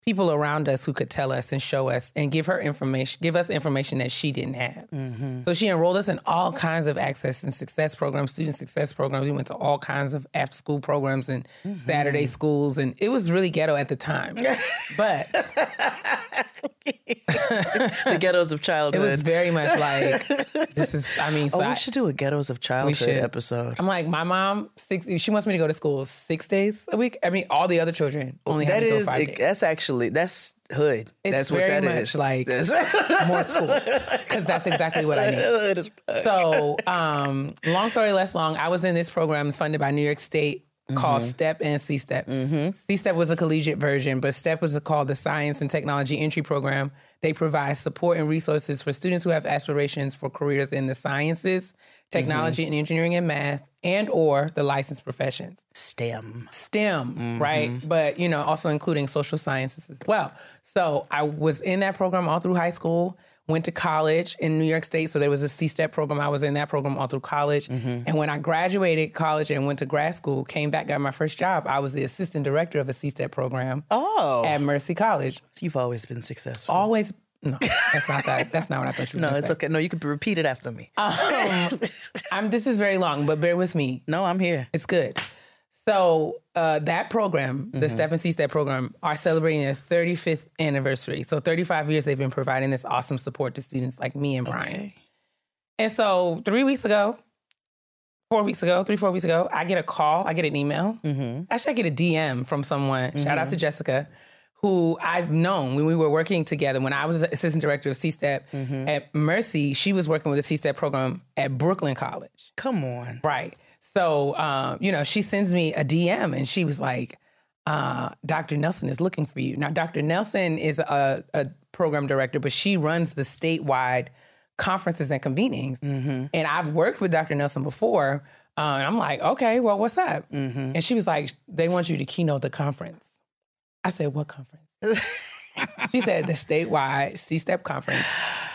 people around us who could tell us and show us and give her information, give us information that she didn't have. Mhm. So she enrolled us in all kinds of access and success programs, student success programs. We went to all kinds of after school programs and Mm-hmm. Saturday schools. And it was really ghetto at the time. But the ghettos of childhood. it was very much like, this is, I mean, so oh, I, we should do a ghettos of childhood episode. I'm like, my mom, six, she wants me to go to school six days a week. I mean, all the other children only That is, five it- that's actually that's hood. It's that's what that is. like That's- more school because that's exactly what I need. Hood as fuck. So, um, long story less long, I was in this program funded by New York State called STEP and C STEP. C STEP was a collegiate version, but STEP was called the Science and Technology Entry Program. They provide support and resources for students who have aspirations for careers in the sciences, technology mm-hmm. and engineering and math, and or the licensed professions. STEM. STEM, mm-hmm. right? But you know, also including social sciences as well. So I was in that program all through high school. Went to college in New York State, so there was a C-STEP program. I was in that program all through college. Mm-hmm. And when I graduated college and went to grad school, came back, got my first job, I was the assistant director of a C-STEP program Oh, at Mercy College. you've always been successful. Always, no, that's not that. That's not what I thought you were no, it's say. okay. No, you could repeat it after me. Um, I'm, this is very long, but bear with me. no, I'm here. It's good. So uh, that program, the Step and C Step program, are celebrating their 35th anniversary. So 35 years they've been providing this awesome support to students like me and Brian. Okay. And so three weeks ago, four weeks ago, three, four weeks ago, I get a call, I get an email. Mm-hmm. Actually, I get a DM from someone. Shout out to Jessica, who I've known when we were working together. When I was assistant director of C Step at Mercy, she was working with the C Step program at Brooklyn College. Come on. Right. So, um, you know, she sends me a DM and she was like, uh, Dr. Nelson is looking for you. Now, Dr. Nelson is a, a program director, but she runs the statewide conferences and convenings. And I've worked with Dr. Nelson before. Uh, and I'm like, okay, well, what's up? And she was like, they want you to keynote the conference. I said, what conference? she said, the statewide C STEP conference.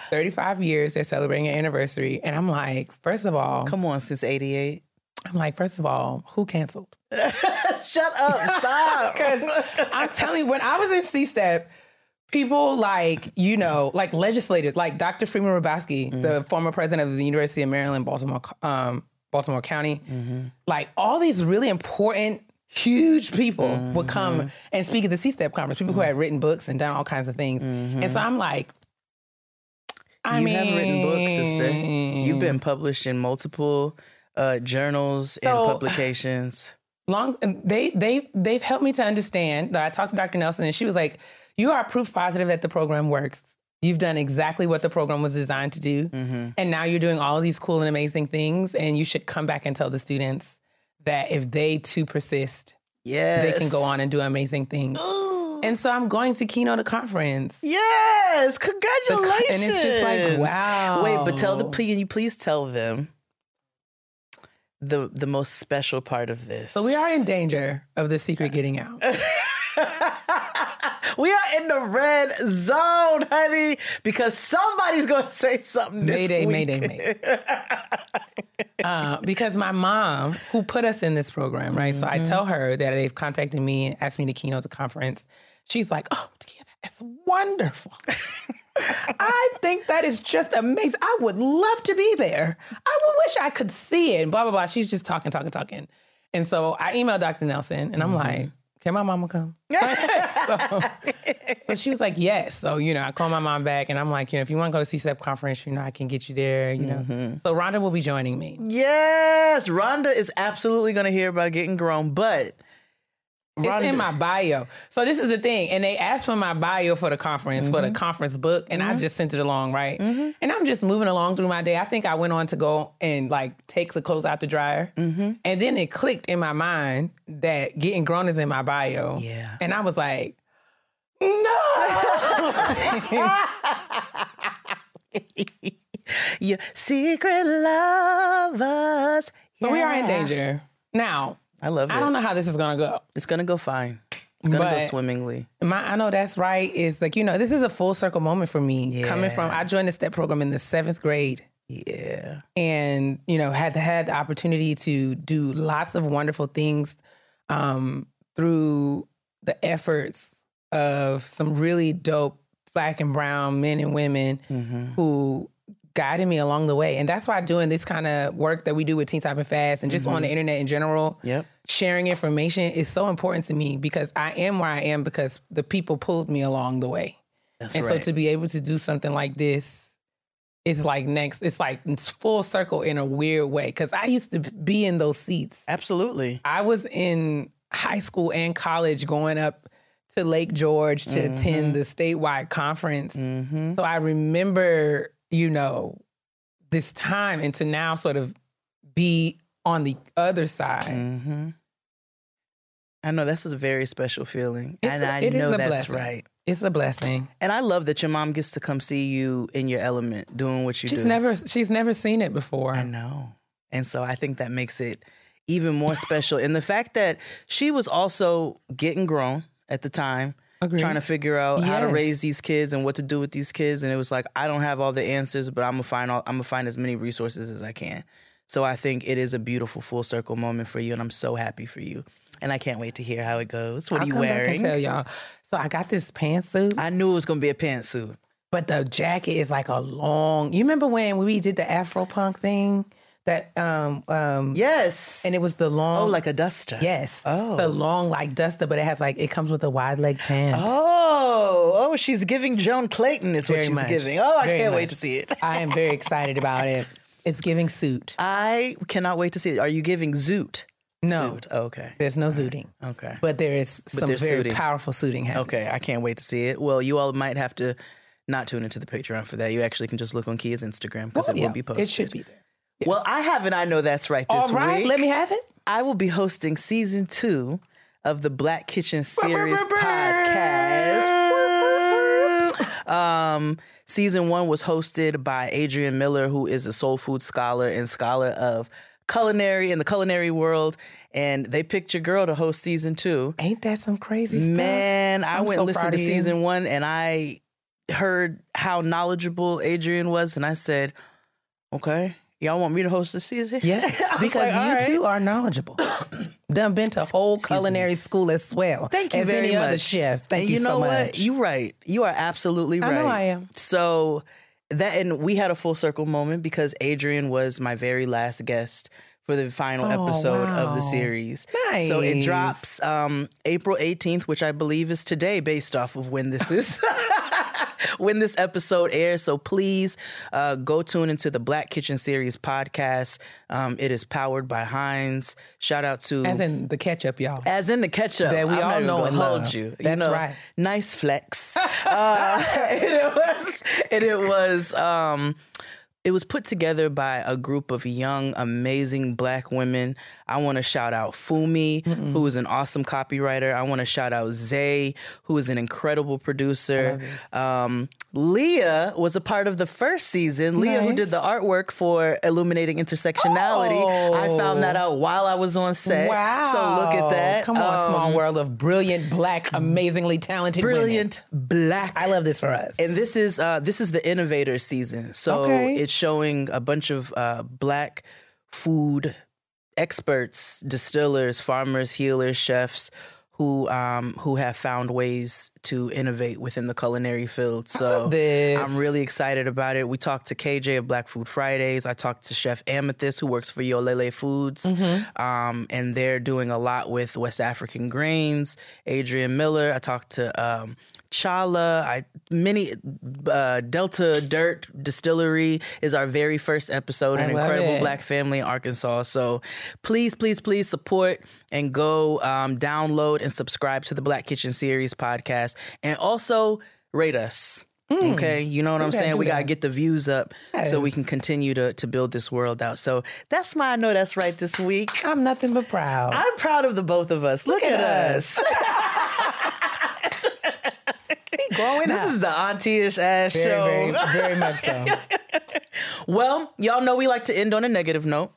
35 years, they're celebrating an anniversary. And I'm like, first of all, Come on, since 88. I'm like, first of all, who canceled? Shut up. Stop. Because I'm telling you, when I was in C STEP, people like, you know, like legislators, like Dr. Freeman Hrabowski, the former president of the University of Maryland, Baltimore, um, Baltimore County, like all these really important, huge people would come mm-hmm. and speak at the C STEP conference, people who had written books and done all kinds of things. And so mm-hmm. I'm like, I you mean, have written books, sister. You've been published in multiple uh, journals and publications. long they they they've helped me to understand that I talked to Dr. Nelson and she was like, You are proof positive that the program works. You've done exactly what the program was designed to do. Mm-hmm. And now you're doing all of these cool and amazing things. And you should come back and tell the students that if they too persist, Yes. they can go on and do amazing things. Ooh. And so I'm going to keynote a conference. Yes, congratulations. And it's just like, wow. Wait, but tell the please, can you please tell them the the most special part of this. So we are in danger of the secret getting out. we are in the red zone, honey, because somebody's going to say something. This Mayday, week. mayday, mayday. uh, because my mom, who put us in this program, right? So I tell her that they've contacted me and asked me to keynote the conference. She's like, "Oh, Takia, that's wonderful. I think that is just amazing. I would love to be there. I would wish I could see it." Blah blah blah. She's just talking, talking, talking. And so I emailed Dr. Nelson, and I'm like, "Can my mama come?" So, so she was like, yes. So, you know, I called my mom back and I'm like, you know, if you want to go to C STEP conference, you know, I can get you there, you know. Mm-hmm. So Rhonda will be joining me. Yes, Rhonda is absolutely going to hear about getting grown, but It's in my bio. So this is the thing. And they asked for my bio for the conference, for the mm-hmm. conference book, and I mm-hmm. just sent it along, right? And I'm just moving along through my day. I think I went on to go and like take the clothes out the dryer. And then it clicked in my mind that getting grown is in my bio. Yeah. And I was like, no. Your secret lovers. But we are in danger. Now, I love it. I don't know how this is gonna go. It's going to go fine. It's going to go swimmingly. My, I know that's right. Is like you know, this is a full circle moment for me. Coming from, I joined the step program in the seventh grade, Yeah. and you know, had had the opportunity to do lots of wonderful things um, through the efforts of some really dope black and brown men and women mm-hmm. who guided me along the way. And that's why doing this kind of work that we do with Teen Top and Fast and just on the mm-hmm. internet in general, Yep. sharing information is so important to me because I am where I am because the people pulled me along the way. That's and right. so to be able to do something like this it's like next it's like it's full circle in a weird way because i used to be in those seats Absolutely. i was in high school and college going up to lake george to Mm-hmm. attend the statewide conference so i remember you know this time and to now sort of be on the other side hmm I know that's a very special feeling. It's and a- I know that's blessing. right. it's a blessing And I love that your mom gets to come see you in your element doing what you she's do. never she's never seen it before I know. And so I think that makes it even more special. And the fact that she was also getting grown at the time, Agreed. trying to figure out how to raise these kids and what to do with these kids. And it was like, I don't have all the answers, but I'm gonna find all I'm gonna find as many resources as I can. So I think it is a beautiful full circle moment for you, and I'm so happy for you. And I can't wait to hear how it goes. What I'll are you come back wearing? and tell y'all. So I got this pantsuit, I knew it was gonna be a pantsuit. but the jacket is like a long. You remember when we did the Afro punk thing? That um um Yes. and it was the long oh, like a duster. yes, Oh. it's a long like duster, but it has like it comes with a wide leg pant. Oh, oh, she's giving Joan Clayton is what she's much. giving. Oh, I Very can't wait to see it. I am very excited about it. It's giving suit. I cannot wait to see it. Are you giving Zoot? No. Zoot. Okay. There's no zooting, Okay. but there is some very suiting. powerful suiting happening. Okay. I can't wait to see it. Well, you all might have to not tune into the Patreon for that. You actually can just look on Keia's Instagram because Oh, it yeah, will be posted. It should be there. Well, I have it. I know that's right. This All right, week. let me have it. I will be hosting season two of the Black Kitchen Series podcast. Um, season one was hosted by Adrian Miller, who is a soul food scholar and scholar of culinary in the culinary world. And they picked your girl to host season two. Ain't that some crazy stuff? Man, I I'm went so and listened to you. season one and I heard how knowledgeable Adrian was, and I said, Okay, y'all want me to host the season? Yes, because like, you "All right." two are knowledgeable. Done been to whole culinary school as well. Thank you as very any much. other chef. Thank And you, you know so what? much. You're right. You are absolutely right. I know I am. So that and we had a full circle moment because Adrian was my very last guest for the final Oh, episode of the wow. series. So it drops um, April 18th, which I believe is today based off of when this is when this episode airs. So please uh, go tune into the Black Kitchen Series podcast. Um, it is powered by Heinz. Shout out to As in the ketchup, y'all. as in the ketchup That we I'm all know and hold love. you. You That's know, right. Nice flex. uh, and it was. And it was. Um, it was put together by a group of young, amazing black women. I want to shout out Fumi, who is an awesome copywriter. I want to shout out Zay, who is an incredible producer. Um, Leah was a part of the first season. Leah, who did the artwork for Illuminating Intersectionality. I found that out while I was on set. Wow. So look at that. Come on, Um, small world of brilliant, black, amazingly talented women. brilliant black. I love this for us. And this is uh, this is the innovator season, so Okay. it's showing a bunch of uh, black food experts, distillers, farmers, healers, chefs who um, who have found ways to innovate within the culinary field. So. I'm really excited about it. We talked to KJ of Black Food Fridays. I talked to Chef Amethyst, who works for Yolele Foods, um, and they're doing a lot with West African grains. Adrian Miller. I talked to um, Chala. I many uh, Delta Dirt Distillery is our very first episode. I An incredible it. black family in Arkansas. So please, please, please support and go um, download and subscribe to the Black Kitchen Series podcast, and also rate us. Okay, you know what I'm that, saying? Do We gotta get the views up so we can continue to to build this world out. So that's my I know that's right this week. I'm nothing but proud. I'm proud of the both of us. Look, Look at, at us. growing this up. is the auntie-ish ass very, show. very, very much so. well, y'all know we like to end on a negative note.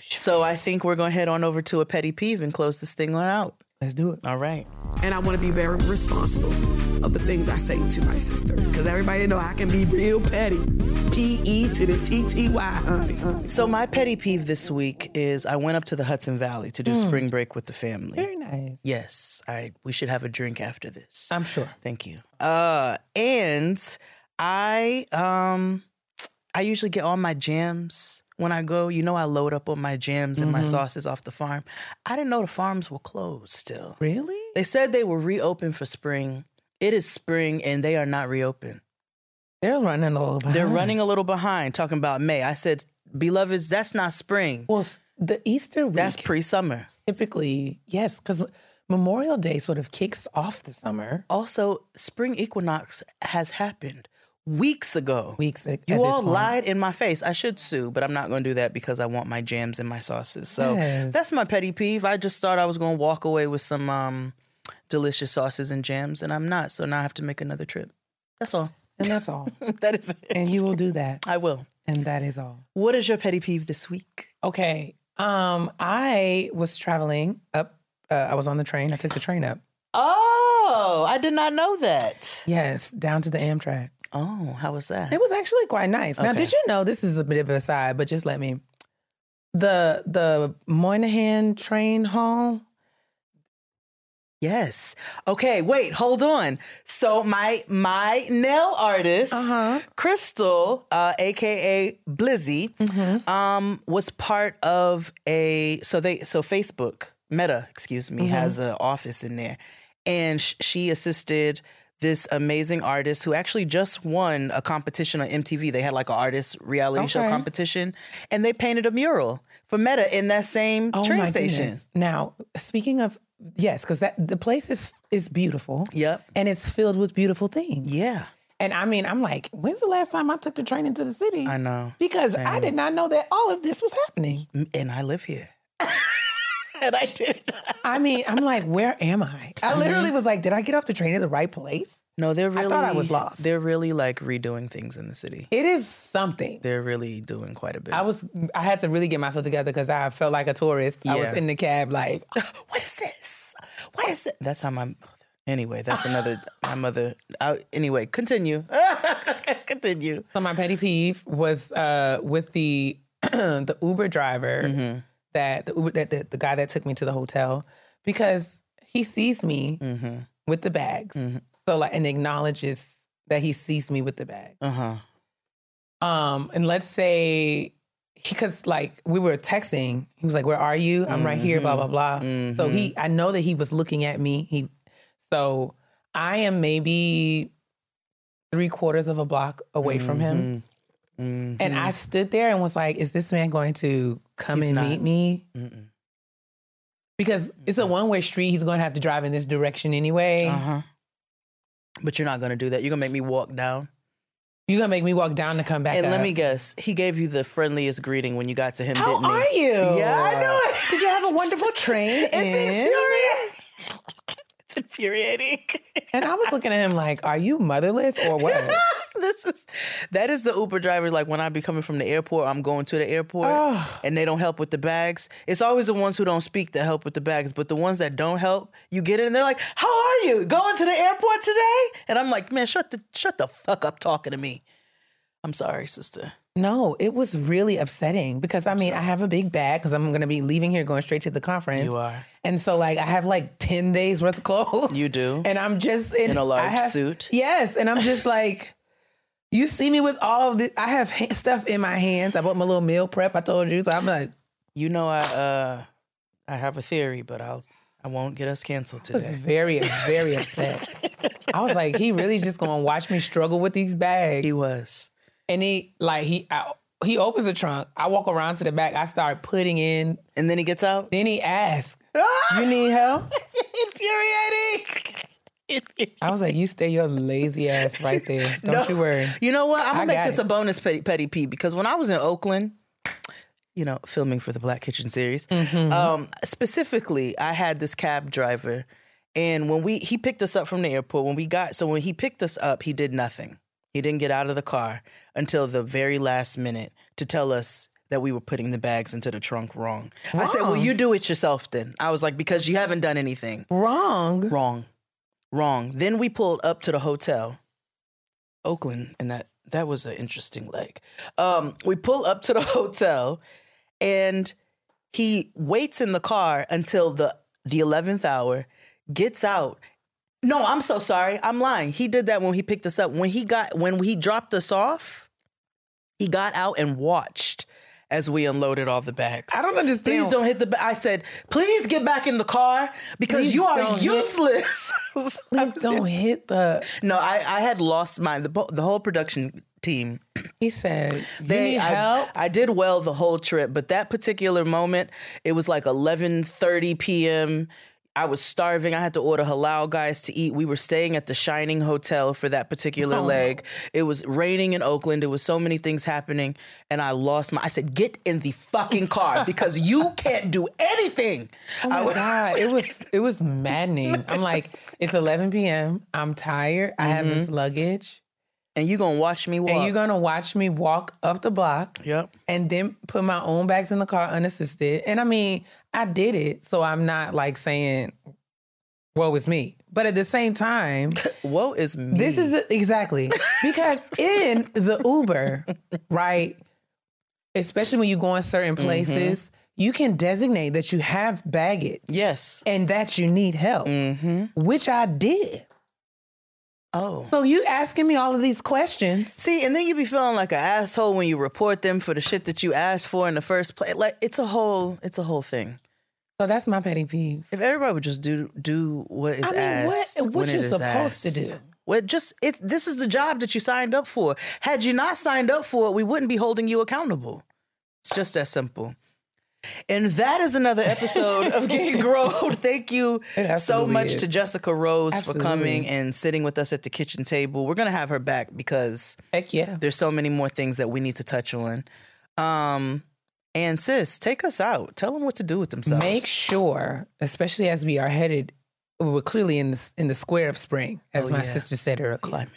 So I think we're gonna head on over to a petty peeve and close this thing on out. Let's do it. All right. and I want to be very responsible of the things I say to my sister because everybody know I can be real petty. P E to the T T Y, honey, honey. So my petty peeve this week is I went up to the Hudson Valley to do spring break with the family. Very nice. Yes, I we should have a drink after this. I'm sure. Thank you. Uh, and I um I usually get all my jams when I go. You know, I load up on my jams and my mm-hmm. sauces off the farm. I didn't know the farms were closed still. Really? They said they were reopened for spring. It is spring and they are not reopened. They're running a little behind. They're running a little behind talking about May. I said, beloveds, that's not spring. Well, the Easter week. That's pre-summer. typically yes, because Memorial Day sort of kicks off the summer Also, spring equinox has happened weeks ago. weeks. ago. You all lied in my face. I should sue, but I'm not going to do that because I want my jams and my sauces. So Yes. that's my petty peeve. I just thought I was going to walk away with some um, delicious sauces and jams, and I'm not. So now I have to make another trip. That's all. and that's all. that is it. and you will do that, I will. and that is all. What is your petty peeve this week? Okay. Um, I was traveling up. Uh, I was on the train. I took the train up. Oh, I did not know that. Yes, down to the Amtrak. Oh, how was that? It was actually quite nice. Now, did you know this is a bit of a side, but just let me. The the Moynihan train hall. Yes. Okay, wait, hold on. So my my nail artist, Uh-huh. Crystal, uh, aka Blizzy, Mm-hmm. um, was part of a so they so Facebook Meta, excuse me, has an office in there, and sh- she assisted this amazing artist who actually just won a competition on MTV. They had like an artist reality show competition, and they painted a mural for Meta in that same Oh train station. goodness! Now, speaking of yes, because that the place is is beautiful. Yep. and it's filled with beautiful things. Yeah, And I mean, I'm like, when's the last time I took the train into the city? I know. Because I did not know that all of this was happening. and I live here. and I did. I mean, I'm like, where am I? I Mm-hmm. literally was like, did I get off the train at the right place? No, they're really. I thought I was lost. They're really like redoing things in the city. It is something. They're really doing quite a bit. I was, I had to really get myself together because I felt like a tourist. I was in the cab, like, what is this? What is it? That's how my. Anyway, that's another. my mother. I, anyway, continue. continue. So my petty peeve was uh, with the the Uber driver Mm-hmm. That the Uber that the, the guy that took me to the hotel because he sees me Mm-hmm. with the bags. So like and acknowledges that he sees me with the bag. Uh huh. Um, and let's say because like we were texting, he was like, "Where are you? I'm right here." Blah blah blah. So he, I know that he was looking at me. He, so I am maybe three quarters of a block away from him. Mm-hmm. And I stood there and was like, is this man going to come He's and not. meet me? Mm-mm. Because it's a one way street. He's going to have to drive in this direction anyway. Uh huh. But you're not gonna do that. You're gonna make me walk down. You're going to make me walk down to come back And up. let me guess, he gave you the friendliest greeting when you got to him, How didn't he? are you? Yeah, I know it. Did you have a wonderful train? It's infuriating. It's infuriating. And I was looking at him like, are you motherless or what? this is that is the Uber drivers. Like when I be coming from the airport, I'm going to the airport, Oh. and they don't help with the bags. It's always the ones who don't speak that help with the bags, but the ones that don't help, you get it, and they're like, "How are you? Going to the airport today?" And I'm like, "Man, shut the shut the fuck up talking to me." I'm sorry, sister. No, it was really upsetting because I mean, I have a big bag because I'm going to be leaving here going straight to the conference. You are. And so, like, I have like 10 days worth of clothes. You do. And I'm just in, In a large have- suit. Yes. And I'm just like, you see me with all of this. I have ha- stuff in my hands. I bought my little meal prep. I told you. So I'm like, You know, I uh, I have a theory, but I'll I won't get us canceled I was today. very, very upset. I was like, he really just to watch me struggle with these bags. He was. and he, like, he, I, he opens the trunk. I walk around to the back. I start putting in. And then he gets out. Then he asks, you need help? Infuriating. I was like, you stay your lazy ass right there. Don't No. you worry. You know what? I'm gonna make this it. a bonus petty, petty P because when I was in Oakland, you know, filming for the Black Kitchen series, Mm-hmm. um, specifically, I had this cab driver, and when we he picked us up from the airport, when we got so when he picked us up, he did nothing. He didn't get out of the car until the very last minute to tell us that we were putting the bags into the trunk wrong. I said, "Well, you do it yourself then." I was like, "Because you haven't done anything." Wrong. Wrong. Wrong. Then we pulled up to the hotel. Oakland, and that that was an interesting leg. Um, we pull up to the hotel and he waits in the car until the the 11th hour, gets out. No, I'm so sorry. I'm lying. He did that when he picked us up. When he got when he dropped us off, he got out and watched as we unloaded all the bags. I don't understand. Please don't hit the. Ba- I said, please get back in the car because Please you are don't hit- useless. Please don't hit the. No, I, I had lost my the, the whole production team. He said, you They need I, help? I did well the whole trip, but that particular moment, it was like 11:30 p.m. I was starving. I had to order halal guys to eat. We were staying at the Shining Hotel for that particular Oh. leg. It was raining in Oakland. There was so many things happening, and I lost my. I said, "Get in the fucking car because you can't do anything." Oh I my was- God, it was it was maddening. I'm like, it's 11 p.m. I'm tired. I have this mm-hmm. luggage, and you gonna watch me walk? and you're gonna watch me walk up the block, Yep. and then put my own bags in the car unassisted. And I mean, I did it, so I'm not like saying, "Woe is me," but at the same time, Woe is me. this is exactly because in the Uber, right? Especially when you go in certain places, you can designate that you have baggage. yes. and that you need help, Mm-hmm. which I did. Oh. So you asking me all of these questions. See, and then you be feeling like an asshole when you report them for the shit that you asked for in the first place. Like it's a whole, it's a whole thing. So that's my petty peeve. If everybody would just do do what is I mean, what- asked, what when you're supposed to do. Well, just it. This is the job that you signed up for. Had you not signed up for it, we wouldn't be holding you accountable. It's just that simple. And that is another episode of Getting Grown. Thank you so much is. to Jessica Rose Absolutely. for coming and sitting with us at the kitchen table. We're gonna have her back because Heck yeah. there's so many more things that we need to touch on. Um, and sis, take us out. Tell them what to do with themselves. Make sure, especially as we are headed, we're clearly in the in the square of spring, as Oh, my yeah. sister said earlier. climate.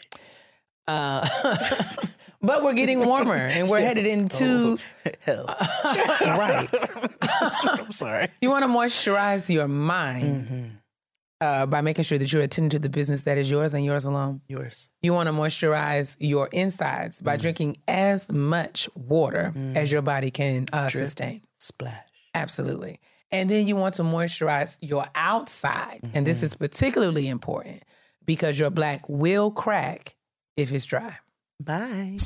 Uh, but we're getting warmer, and we're headed into Hell, right. I'm sorry. You want to moisturize your mind Mm-hmm. uh, by making sure that you're attending to the business that is yours and yours alone. Yours. You want to moisturize your insides by drinking as much water as your body can uh, sustain. Splash. Absolutely. And then you want to moisturize your outside. And this is particularly important because your black will crack if it's dry. Bye.